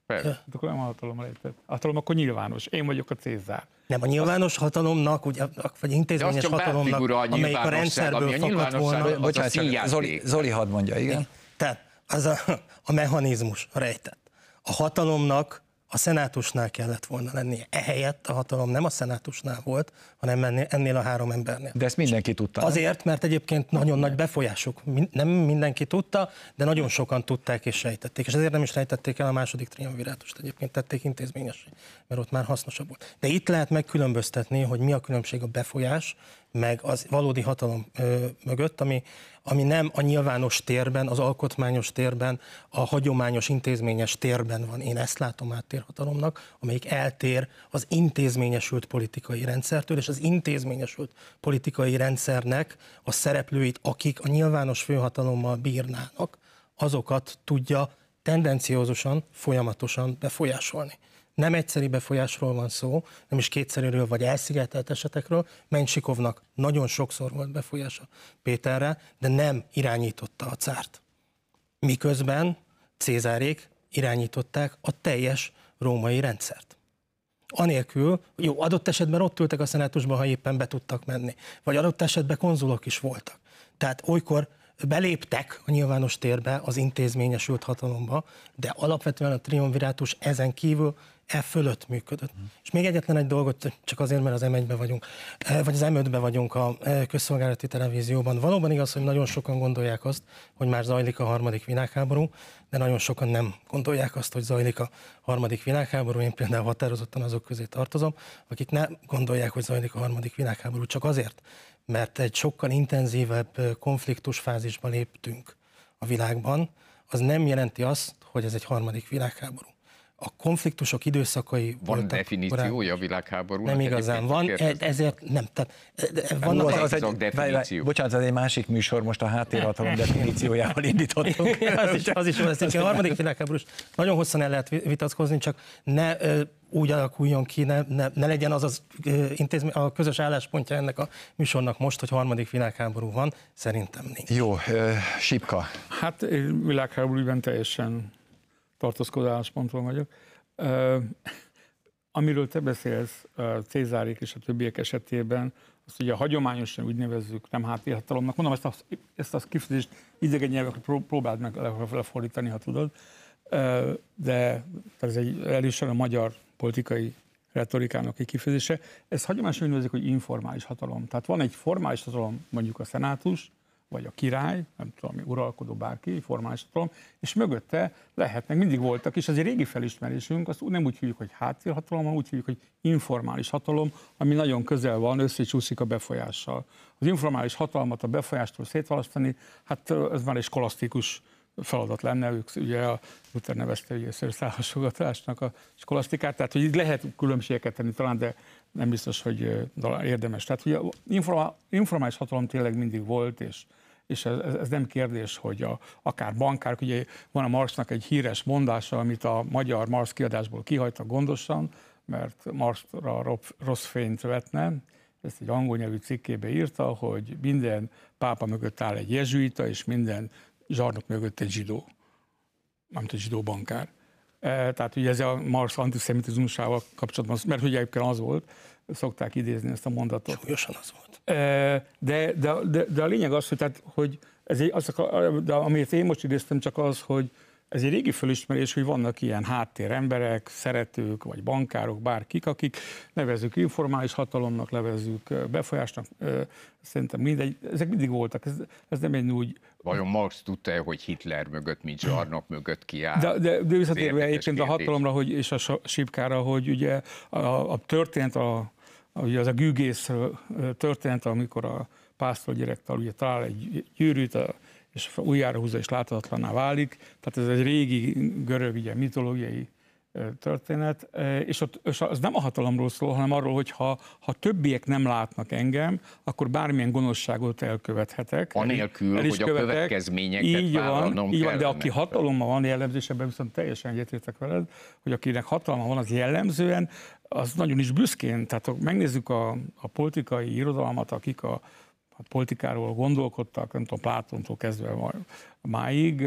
Persze. Akkor nem a hatalom rejtett. A hatalom akkor nyilvános. Én vagyok a Cézár. Nem, a nyilvános hatalomnak, ugye, vagy intézményes hatalomnak, a amelyik a rendszerből fakadt volna. Bocsánat, Zoli, Zoli hadd mondja, igen. Tehát az a, a mechanizmus rejtett. A hatalomnak a szenátusnál kellett volna lennie. Ehelyett a hatalom nem a szenátusnál volt, hanem ennél a három embernél. De ezt mindenki tudta. Azért, mert egyébként nagyon nagy befolyásuk. Nem mindenki tudta, de nagyon sokan tudták és sejtették. És ezért nem is rejtették el a második triumvirátust. Egyébként tették intézményesé, mert ott már hasznosabb volt. De itt lehet megkülönböztetni, hogy mi a különbség a befolyás, meg az valódi hatalom ö, mögött, ami, ami nem a nyilvános térben, az alkotmányos térben, a hagyományos intézményes térben van. Én ezt látom áttérhatalomnak, amelyik eltér az intézményesült politikai rendszertől, és az intézményesült politikai rendszernek a szereplőit, akik a nyilvános főhatalommal bírnának, azokat tudja tendenciózusan, folyamatosan befolyásolni. Nem egyszeri befolyásról van szó, nem is kétszerűről vagy elszigetelt esetekről. Mencsikovnak nagyon sokszor volt befolyása Péterre, de nem irányította a cárt. Miközben Cézárék irányították a teljes római rendszert. Anélkül, jó, adott esetben ott ültek a szenátusban, ha éppen be tudtak menni. Vagy adott esetben konzulok is voltak. Tehát olykor beléptek a nyilvános térbe, az intézményesült hatalomba, de alapvetően a triumvirátus ezen kívül e fölött működött. Mm. És még egyetlen egy dolgot, csak azért, mert az M1-be vagyunk, e, vagy az M5-be vagyunk a e, közszolgálati televízióban. Valóban igaz, hogy nagyon sokan gondolják azt, hogy már zajlik a harmadik világháború, de nagyon sokan nem gondolják azt, hogy zajlik a harmadik világháború. Én például határozottan azok közé tartozom, akik nem gondolják, hogy zajlik a harmadik világháború, csak azért, mert egy sokkal intenzívebb konfliktus fázisba léptünk a világban, az nem jelenti azt, hogy ez egy harmadik világháború a konfliktusok időszakai Van voltak definíciója a világháborúnak? Nem igazán van, e- ezért nem. Tehát, e- vannak az, az egy, definíció. Bocsánat, ez egy másik műsor, most a háttérhatalom definíciójával indítottunk. az is, az is van, ez a harmadik világháborús. Nagyon hosszan el lehet vitatkozni, csak ne úgy alakuljon ki, ne, ne, ne legyen az az intézmény, a közös álláspontja ennek a műsornak most, hogy harmadik világháború van, szerintem nincs. Jó, Sipka. Hát világháborúban teljesen tartózkodó állásponton vagyok. Amiről te beszélsz, Cézárik és a többiek esetében, azt ugye hagyományosan úgy nevezzük, nem háttérhatalomnak. Mondom, ezt a, ezt a kifejezést idegen nyelvekre próbáld meg lefordítani, ha tudod. De ez egy erősen a magyar politikai retorikának egy kifejezése. Ez hagyományosan úgy nevezik, hogy informális hatalom. Tehát van egy formális hatalom, mondjuk a szenátus, vagy a király, nem tudom, uralkodó bárki, formális hatalom, és mögötte lehetnek, mindig voltak, és az egy régi felismerésünk, azt nem úgy hívjuk, hogy háttérhatalom, hanem úgy hívjuk, hogy informális hatalom, ami nagyon közel van, összecsúszik a befolyással. Az informális hatalmat a befolyástól szétválasztani, hát ez már egy skolasztikus feladat lenne, ők ugye a Luther nevezte ugye a skolasztikát, tehát hogy itt lehet különbségeket tenni talán, de nem biztos, hogy érdemes. Tehát ugye informális hatalom tényleg mindig volt, és és ez, ez nem kérdés, hogy a, akár bankárok, ugye van a Marxnak egy híres mondása, amit a magyar Marx kiadásból kihagytak gondosan, mert Marxra rossz fényt vetne, ezt egy angol nyelvű cikkébe írta, hogy minden pápa mögött áll egy jezsuita, és minden zsarnok mögött egy zsidó, nem egy zsidó bankár. E, tehát ugye ez a Marx antiszemitizmusával kapcsolatban, mert ugye egyébként az volt, szokták idézni ezt a mondatot. Súlyosan az volt. De, de, de, de a lényeg az, hogy, tehát, hogy ez egy, az, de amit én most idéztem, csak az, hogy ez egy régi felismerés, hogy vannak ilyen háttéremberek, szeretők, vagy bankárok, bárkik, akik nevezzük informális hatalomnak, nevezzük befolyásnak, szerintem mindegy, ezek mindig voltak, ez, ez nem egy úgy... Vajon Marx tudta hogy Hitler mögött, mint zsarnok mögött kiáll? De, de, de visszatérve egyébként a hatalomra hogy, és a sípkára, hogy ugye a, a történet a ugye az a gűgész történet, amikor a pásztor gyerektal ugye talál egy gyűrűt, és újjára húzza és láthatatlaná válik. Tehát ez egy régi görög ugye, mitológiai történet, és, ott, és az nem a hatalomról szól, hanem arról, hogy ha, ha többiek nem látnak engem, akkor bármilyen gonoszságot elkövethetek. Anélkül, el, el hogy a következményeket így van, így van, de aki hatalommal van jellemzésében, viszont teljesen egyetértek veled, hogy akinek hatalma van, az jellemzően az nagyon is büszkén, tehát ha megnézzük a, a politikai irodalmat, akik a, a politikáról gondolkodtak, nem tudom, Plátontól kezdve máig,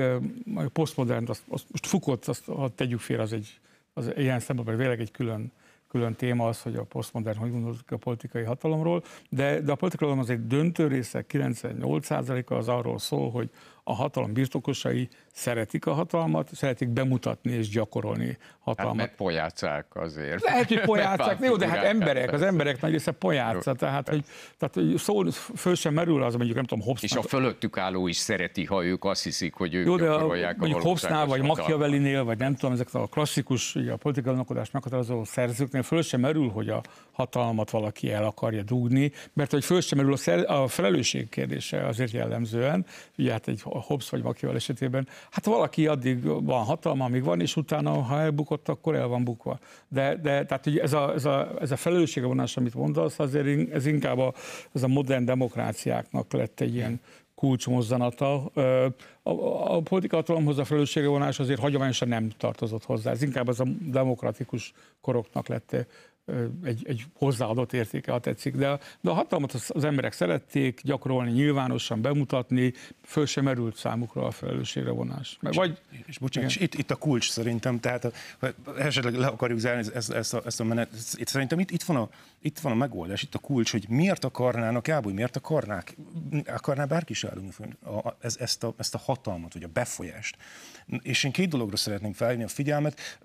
a posztmodern, azt, azt most Fukot, azt ha tegyük félre, az egy, az ilyen szempontból végleg egy külön, külön téma az, hogy a posztmodern hogy gondolkodik a politikai hatalomról, de, de a politikai hatalom az egy döntő része, 98%-a az arról szól, hogy a hatalom birtokosai szeretik a hatalmat, szeretik bemutatni és gyakorolni hatalmat. Hát meg pojácák azért. Lehet, hogy pojácák, jó, de hát emberek, az emberek nagy része pojáca, tehát hogy, tehát, hogy szó föl sem merül az, mondjuk nem tudom, Hobbes. És a fölöttük álló is szereti, ha ők azt hiszik, hogy ők jó, de a, mondjuk Hobbesnál, vagy Machiavellinél, vagy nem tudom, ezek a klasszikus, ugye a politikai gondolkodást meghatározó szerzőknél föl sem merül, hogy a hatalmat valaki el akarja dugni, mert hogy föl sem merül a, szer, a felelősség kérdése azért jellemzően, ugye hát egy Hobbes vagy Machiavelli esetében, hát valaki addig van hatalma, amíg van, és utána, ha elbukott, akkor el van bukva. De, de tehát hogy ez a, ez a, ez a felelősségvonás, amit mondasz, azért ez inkább a, ez a modern demokráciáknak lett egy ilyen kulcsmozzanata. A, a politika hatalomhoz a felelősségvonás azért hagyományosan nem tartozott hozzá. Ez inkább az a demokratikus koroknak lett egy, egy hozzáadott értéke, ha tetszik. De, de a hatalmat az, az emberek szerették gyakorolni, nyilvánosan bemutatni, föl sem merült számukra a felelősségre vonás. Vagy, és bocsánat, és itt, itt a kulcs szerintem, tehát ha esetleg le akarjuk zárni ezt, ezt, a, ezt a menet, itt, szerintem itt, itt, van a, itt van a megoldás, itt a kulcs, hogy miért akarnának Gábor, miért akarnák, akarná bárki is állni a, ez, ezt, a, ezt a hatalmat, vagy a befolyást. És én két dologra szeretném felhívni a figyelmet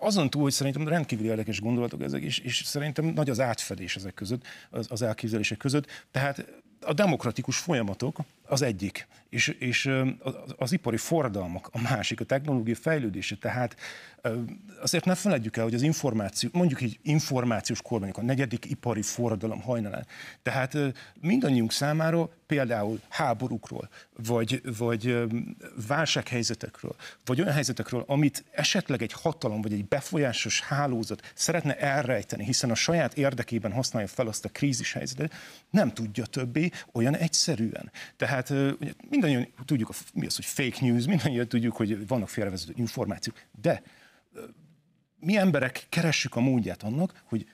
azon túl, hogy szerintem rendkívül érdekes gondolatok ezek, és, és szerintem nagy az átfedés ezek között, az, az elképzelések között. Tehát a demokratikus folyamatok az egyik, és, és az ipari forradalmak a másik, a technológia fejlődése. Tehát azért ne feledjük el, hogy az információ, mondjuk így információs korban, a negyedik ipari forradalom hajnalán. Tehát mindannyiunk számára például háborúkról, vagy, vagy válsághelyzetekről, vagy olyan helyzetekről, amit esetleg egy hatalom, vagy egy befolyásos hálózat szeretne elrejteni, hiszen a saját érdekében használja fel azt a krízis helyzetet, nem tudja többé olyan egyszerűen. Tehát mindannyian tudjuk, mi az, hogy fake news, mindannyian tudjuk, hogy vannak félrevezető információk, de mi emberek keressük a módját annak, hogy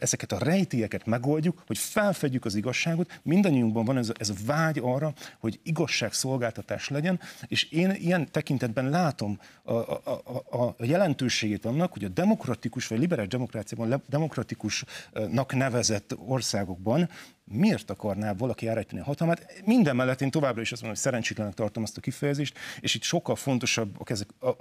ezeket a rejtélyeket megoldjuk, hogy felfedjük az igazságot, mindannyiunkban van ez a, ez a vágy arra, hogy igazságszolgáltatás legyen, és én ilyen tekintetben látom a, a, a, a jelentőségét annak, hogy a demokratikus vagy liberális demokráciában demokratikusnak nevezett országokban miért akarná valaki elrejteni a hatalmát. Minden mellett én továbbra is azt mondom, hogy szerencsétlenek tartom azt a kifejezést, és itt sokkal fontosabb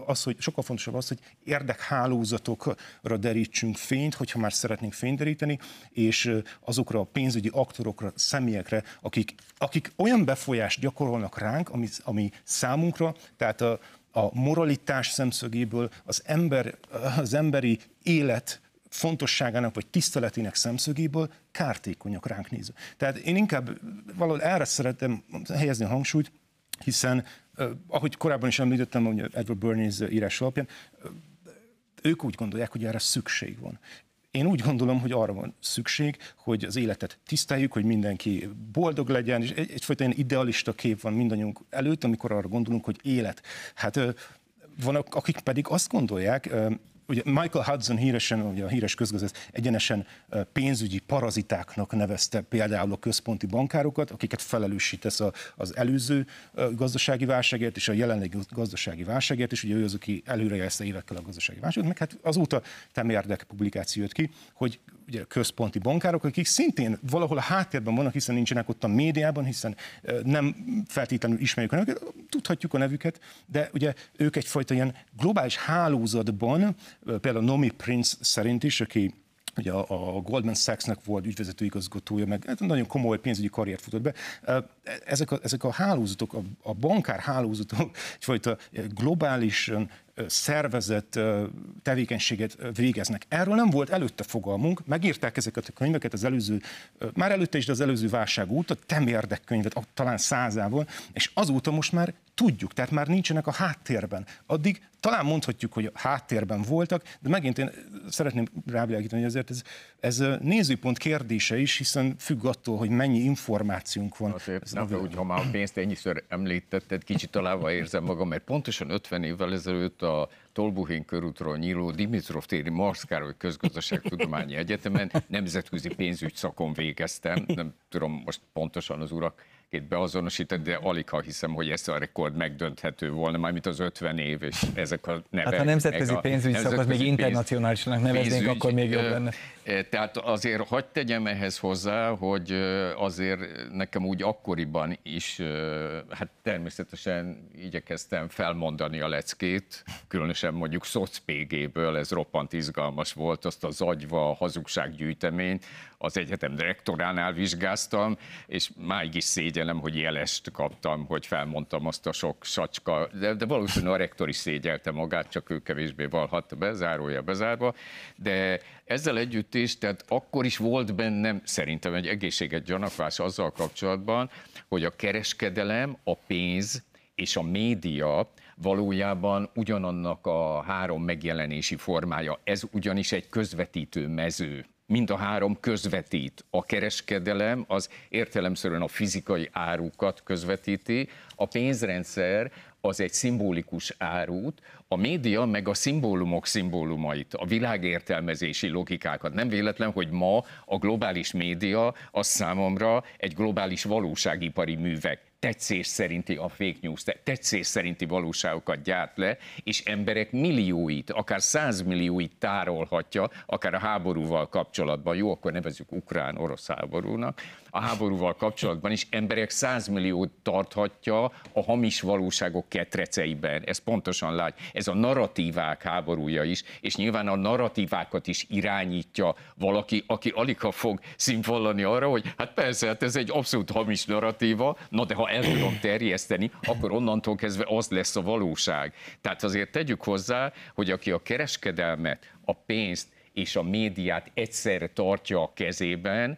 az, hogy sokkal fontosabb az, hogy érdekhálózatokra derítsünk fényt, hogyha már szeretnénk fényt deríteni, és azokra a pénzügyi aktorokra, személyekre, akik, akik olyan befolyást gyakorolnak ránk, ami, ami számunkra, tehát a, a moralitás szemszögéből, az, ember, az emberi élet fontosságának vagy tiszteletének szemszögéből kártékonyak ránk nézve. Tehát én inkább valahol erre szeretem helyezni a hangsúlyt, hiszen ahogy korábban is említettem, hogy Edward Bernays írás alapján, ők úgy gondolják, hogy erre szükség van. Én úgy gondolom, hogy arra van szükség, hogy az életet tiszteljük, hogy mindenki boldog legyen, és egy, egyfajta ilyen idealista kép van mindannyiunk előtt, amikor arra gondolunk, hogy élet. Hát vannak, akik pedig azt gondolják, ugye Michael Hudson híresen, ugye a híres közgazdász egyenesen pénzügyi parazitáknak nevezte például a központi bankárokat, akiket felelősítesz az előző gazdasági válságért és a jelenlegi gazdasági válságért, és ugye ő az, aki előrejelzte évekkel a gazdasági válságot, meg hát azóta temérdek publikáció jött ki, hogy ugye központi bankárok, akik szintén valahol a háttérben vannak, hiszen nincsenek ott a médiában, hiszen nem feltétlenül ismerjük a nevüket, tudhatjuk a nevüket, de ugye ők egyfajta ilyen globális hálózatban, például Nomi Prince szerint is, aki ugye a, Goldman Sachsnak volt ügyvezető igazgatója, meg hát nagyon komoly pénzügyi karriert futott be. Ezek a, ezek a hálózatok, a, a bankár hálózatok egyfajta globális szervezett tevékenységet végeznek. Erről nem volt előtte fogalmunk, megírták ezeket a könyveket az előző, már előtte is, de az előző válság óta, temérdek könyvet, talán százával, és azóta most már tudjuk, tehát már nincsenek a háttérben. Addig talán mondhatjuk, hogy a háttérben voltak, de megint én szeretném rávilágítani, hogy ezért ez, ez nézőpont kérdése is, hiszen függ attól, hogy mennyi információnk van. Azért nem, úgy, ha már a pénzt ennyiszor említetted, kicsit találva érzem magam, mert pontosan 50 évvel ezelőtt a Tolbuhin körútról nyíló Dimitrov téri Marx Károly Közgazdaságtudományi Egyetemen nemzetközi pénzügy szakon végeztem, nem tudom most pontosan az urak két beazonosítani, de alig ha hiszem, hogy ez a rekord megdönthető volna, mármint az 50 év, és ezek a nevek. Hát a nemzetközi pénzügyi szakot még internacionálisnak neveznénk, pénzügy, akkor még jobb lenne. Tehát azért hagyd tegyem ehhez hozzá, hogy azért nekem úgy akkoriban is, hát természetesen igyekeztem felmondani a leckét, különösen mondjuk SocPG-ből, ez roppant izgalmas volt, azt az agyva hazugsággyűjteményt, az egyetem rektoránál vizsgáztam, és máig is szégyellem, hogy jelest kaptam, hogy felmondtam azt a sok sacska, de, de valószínűleg a rektor is szégyelte magát, csak ő kevésbé valhatta be, zárója bezárva, de ezzel együtt is, tehát akkor is volt bennem szerintem egy egészséget gyanakvás azzal kapcsolatban, hogy a kereskedelem, a pénz és a média valójában ugyanannak a három megjelenési formája. Ez ugyanis egy közvetítő mező mind a három közvetít. A kereskedelem az értelemszerűen a fizikai árukat közvetíti, a pénzrendszer az egy szimbolikus árut, a média meg a szimbólumok szimbólumait, a világértelmezési logikákat. Nem véletlen, hogy ma a globális média az számomra egy globális valóságipari művek. Tetszés szerinti a fake news, tetszés szerinti valóságokat gyárt le, és emberek millióit, akár százmillióit tárolhatja, akár a háborúval kapcsolatban, jó, akkor nevezük ukrán-orosz háborúnak, a háborúval kapcsolatban is emberek százmilliót tarthatja a hamis valóságok ketreceiben. Ez pontosan lát. Ez a narratívák háborúja is, és nyilván a narratívákat is irányítja valaki, aki alig ha fog színvallani arra, hogy hát persze, hát ez egy abszolút hamis narratíva, na de ha el tudom terjeszteni, akkor onnantól kezdve az lesz a valóság. Tehát azért tegyük hozzá, hogy aki a kereskedelmet, a pénzt és a médiát egyszerre tartja a kezében,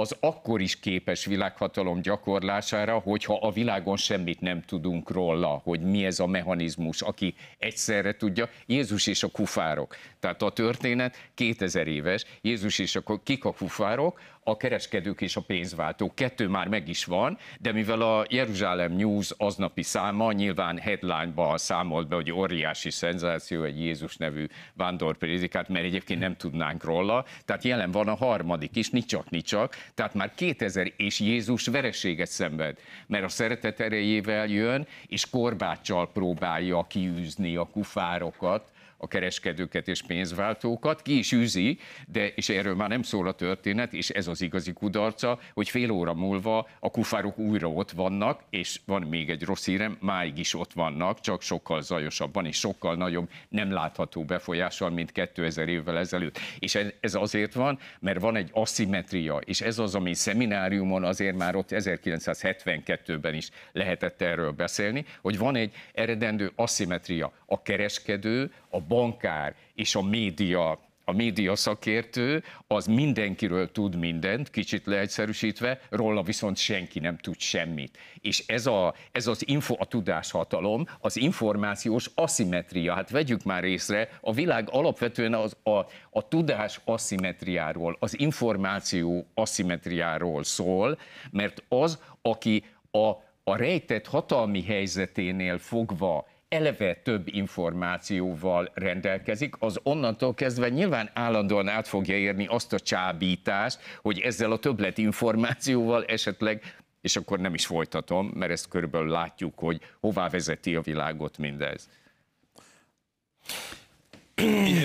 az akkor is képes világhatalom gyakorlására, hogyha a világon semmit nem tudunk róla, hogy mi ez a mechanizmus, aki egyszerre tudja. Jézus és a kufárok. Tehát a történet 2000 éves, Jézus és a, kik a kufárok, a kereskedők és a pénzváltók. Kettő már meg is van, de mivel a Jeruzsálem News aznapi száma nyilván headline-ba számolt be, hogy óriási szenzáció, egy Jézus nevű vándorprédikát, mert egyébként nem tudnánk róla, tehát jelen van a harmadik is, nicsak, nicsak, tehát már 2000 és Jézus vereséget szenved, mert a szeretet erejével jön, és korbáccsal próbálja kiűzni a kufárokat, a kereskedőket és pénzváltókat, ki is űzi, de és erről már nem szól a történet, és ez az igazi kudarca, hogy fél óra múlva a kufárok újra ott vannak, és van még egy rossz hírem, máig is ott vannak, csak sokkal zajosabban és sokkal nagyobb nem látható befolyással, mint 2000 évvel ezelőtt. És ez azért van, mert van egy aszimetria, és ez az, ami szemináriumon azért már ott 1972-ben is lehetett erről beszélni, hogy van egy eredendő aszimetria. A kereskedő, a bankár és a média a média szakértő az mindenkiről tud mindent, kicsit leegyszerűsítve, róla viszont senki nem tud semmit. És ez, a, ez az info, a tudáshatalom, az információs aszimetria. Hát vegyük már észre, a világ alapvetően az, a, a tudás aszimetriáról, az információ aszimetriáról szól, mert az, aki a, a rejtett hatalmi helyzeténél fogva eleve több információval rendelkezik, az onnantól kezdve nyilván állandóan át fogja érni azt a csábítást, hogy ezzel a többlet információval esetleg és akkor nem is folytatom, mert ezt körülbelül látjuk, hogy hová vezeti a világot mindez.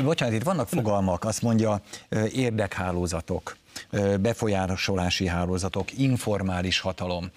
Bocsánat, itt vannak fogalmak, azt mondja érdekhálózatok befolyásolási hálózatok, informális hatalom.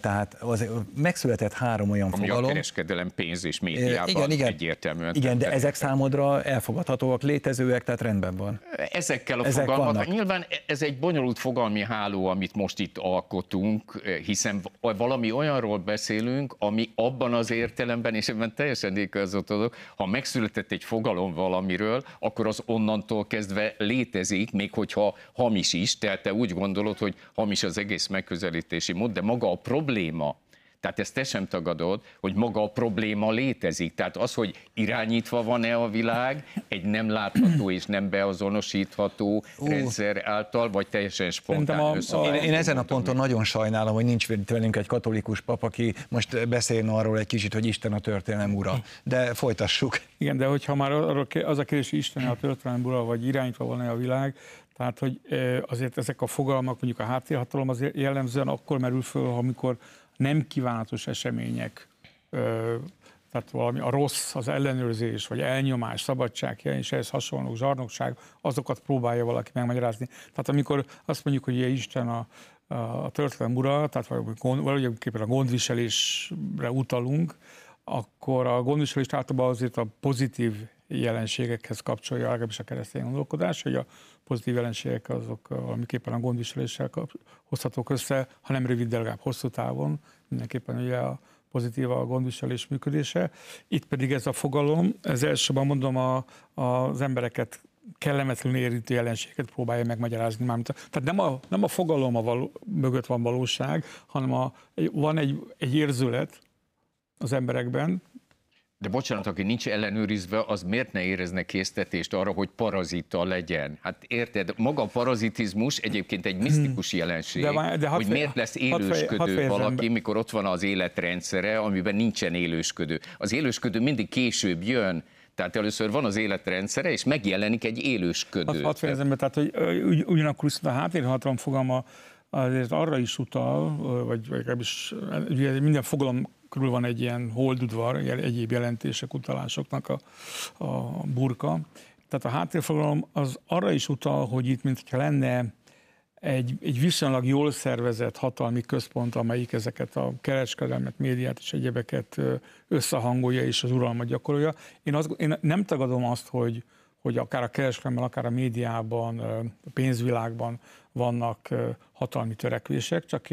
Tehát az, megszületett három olyan Ami fogalom. a kereskedelem, pénz és médiában igen, igen, egyértelműen. Igen, de ezek számodra elfogadhatóak, létezőek, tehát rendben van. Ezekkel a ezek fogalmak, nyilván ez egy bonyolult fogalmi háló, amit most itt alkotunk, hiszen valami olyanról beszélünk, ami abban az értelemben, és ebben teljesen igazodok, ha megszületett egy fogalom valamiről, akkor az onnantól kezdve létezik, még hogyha hamis is, tehát te úgy gondolod, hogy hamis az egész megközelítési mód, de maga a probléma, tehát ezt te sem tagadod, hogy maga a probléma létezik. Tehát az, hogy irányítva van-e a világ egy nem látható és nem beazonosítható uh. rendszer által, vagy teljesen spontán a- összeállító Én, én ezen a ponton nagyon sajnálom, hogy nincs velünk egy katolikus pap, aki most beszélne arról egy kicsit, hogy Isten a történelem ura. De folytassuk. Igen, de hogyha már az a kérdés, hogy Isten a történelem ura, vagy irányítva van-e a világ, tehát, hogy azért ezek a fogalmak, mondjuk a háttérhatalom az jellemzően akkor merül föl, amikor nem kívánatos események, tehát valami a rossz, az ellenőrzés, vagy elnyomás, szabadság, és ehhez hasonló zsarnokság, azokat próbálja valaki megmagyarázni. Tehát amikor azt mondjuk, hogy Isten a, a történelem ura, tehát valójában a gondviselésre utalunk, akkor a gondviselést általában azért a pozitív jelenségekhez kapcsolja, legalábbis a keresztény gondolkodás, hogy a pozitív jelenségek azok valamiképpen a gondviseléssel hozhatók össze, ha nem rövid, de legalább hosszú távon. Mindenképpen ugye a pozitív a gondviselés működése. Itt pedig ez a fogalom, ez elsősorban mondom a, az embereket kellemetlenül érintő jelenséget próbálja megmagyarázni. Mármint, tehát nem a, nem a fogalom a való, mögött van valóság, hanem a, van egy, egy érzület az emberekben, De bocsánat, aki nincs ellenőrizve, az miért ne érezne késztetést arra, hogy parazita legyen? Hát érted, maga a parazitizmus egyébként egy misztikus jelenség, De de hogy fej- miért lesz fej- élősködő fejezem valaki, be. mikor ott van az életrendszere, amiben nincsen élősködő. Az élősködő mindig később jön, tehát először van az életrendszere, és megjelenik egy élősködő. Hadd, hadd fejezem be, tehát hogy ugyanakkor viszont a háttérhatalom fogalma azért arra is utal, vagy, vagy legalábbis ugye minden fogalom körül van egy ilyen holdudvar, egyéb jelentések, utalásoknak a, a burka. Tehát a háttérfogalom az arra is utal, hogy itt mintha lenne egy, egy viszonylag jól szervezett hatalmi központ, amelyik ezeket a kereskedelmet, médiát és egyebeket összehangolja és az uralmat gyakorolja. Én, azt, én nem tagadom azt, hogy, hogy akár a kereskedelemben, akár a médiában, a pénzvilágban vannak hatalmi törekvések, csak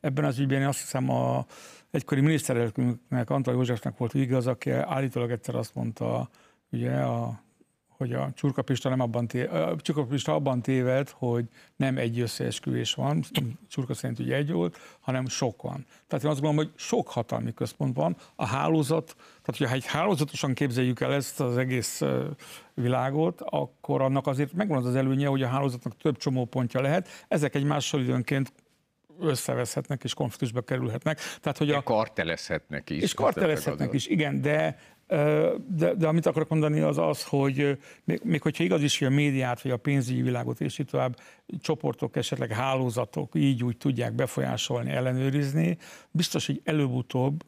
ebben az ügyben én azt hiszem a egykori miniszterelnöknek, Antal Józsefnek volt igaz, aki állítólag egyszer azt mondta, ugye a hogy a Csurka Pista, nem abban, té- a Csurka abban téved, hogy nem egy összeesküvés van, Csurka szerint ugye egy volt, hanem sok van. Tehát én azt gondolom, hogy sok hatalmi központ van. A hálózat, tehát hogyha egy hálózatosan képzeljük el ezt az egész világot, akkor annak azért megvan az az előnye, hogy a hálózatnak több csomópontja lehet. Ezek egymással időnként összeveszhetnek és konfliktusba kerülhetnek. Tehát, hogy De a, kartelezhetnek is. és kartelezhetnek is, igen, de, de, de amit akarok mondani az az, hogy még, még hogyha igaz is, hogy a médiát, vagy a pénzügyi világot és így tovább csoportok, esetleg hálózatok így úgy tudják befolyásolni, ellenőrizni, biztos, hogy előbb-utóbb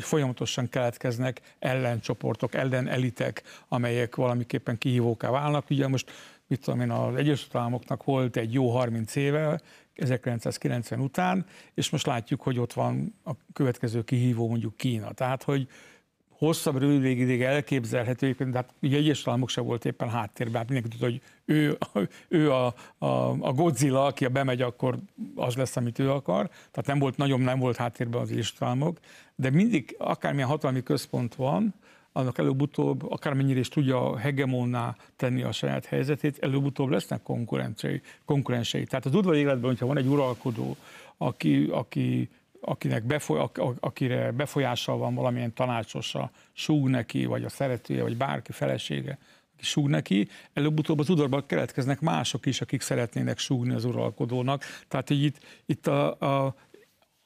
folyamatosan keletkeznek ellencsoportok, ellenelitek, amelyek valamiképpen kihívóká válnak. Ugye most, mit tudom én, az Egyesült Államoknak volt egy jó 30 éve, 1990 után, és most látjuk, hogy ott van a következő kihívó, mondjuk Kína. Tehát, hogy hosszabb, rövid ideig elképzelhető, de hát ugye egyes államok se volt éppen háttérben, hát mindenki tudta, hogy ő, ő a, a, a Godzilla, aki a bemegy, akkor az lesz, amit ő akar. Tehát nem volt, nagyon nem volt háttérben az egyes államok, de mindig akármilyen hatalmi központ van, annak előbb-utóbb, akármennyire is tudja hegemonná tenni a saját helyzetét, előbb-utóbb lesznek konkurensei. konkurensei. Tehát az udvari életben, hogyha van egy uralkodó, aki, aki akinek befoly, akire befolyással van valamilyen tanácsosa, súg neki, vagy a szeretője, vagy bárki felesége, aki súg neki, előbb-utóbb az udvarban keletkeznek mások is, akik szeretnének súgni az uralkodónak. Tehát így itt, itt a, a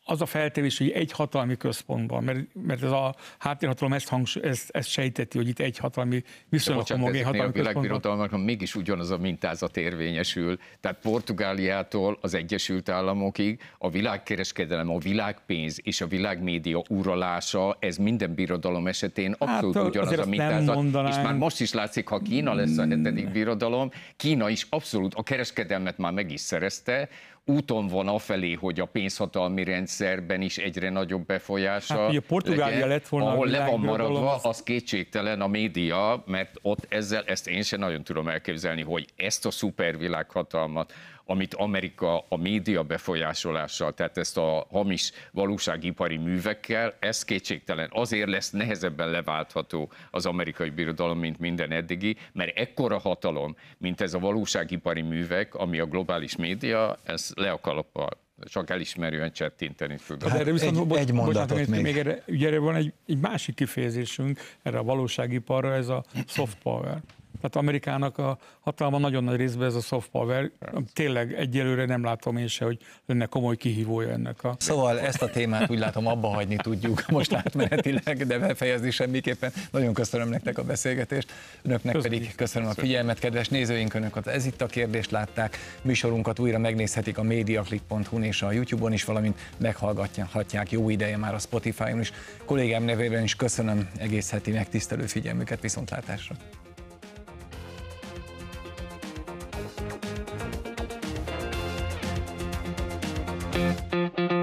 az a feltevés, hogy egy hatalmi központban, mert, mert ez a háttérhatalom ezt, hangs, ezt, ezt sejteti, hogy itt egy hatalmi viszonylag homogén hatalmi a világbirodalmaknak mégis ugyanaz a mintázat érvényesül. Tehát Portugáliától az Egyesült Államokig a világkereskedelem, a világpénz és a világmédia uralása, ez minden birodalom esetén hát, abszolút hát, ugyanaz a mintázat. És már most is látszik, ha Kína lesz a hetedik birodalom, Kína is abszolút a kereskedelmet már meg is szerezte, úton van afelé, hogy a pénzhatalmi rendszerben is egyre nagyobb befolyása hát, ugye Portugália legyen, lett volna ahol le van maradva, az... az kétségtelen a média, mert ott ezzel, ezt én sem nagyon tudom elképzelni, hogy ezt a szupervilághatalmat, amit Amerika a média befolyásolással, tehát ezt a hamis valóságipari művekkel, ez kétségtelen. Azért lesz nehezebben leváltható az amerikai birodalom, mint minden eddigi, mert ekkora hatalom, mint ez a valóságipari művek, ami a globális média, ez le a kalappal csak elismerően csettinteni fog. Hát erre viszont, egy, bo- egy mondatot bocsánat, még. még erre, ugye erre van egy, egy másik kifejezésünk, erre a valóságiparra, ez a soft power. Tehát Amerikának a hatalma nagyon nagy részben ez a soft power. Tényleg egyelőre nem látom én se, hogy lenne komoly kihívója ennek a... Szóval ezt a témát úgy látom abba hagyni tudjuk most átmenetileg, de befejezni semmiképpen. Nagyon köszönöm nektek a beszélgetést. Önöknek Köszönjük. pedig köszönöm a figyelmet, kedves nézőink, önöket ez itt a kérdést látták. Műsorunkat újra megnézhetik a mediaclick.hu-n és a YouTube-on is, valamint meghallgatják jó ideje már a Spotify-on is. Kollégám nevében is köszönöm egész heti megtisztelő figyelmüket, viszontlátásra. Música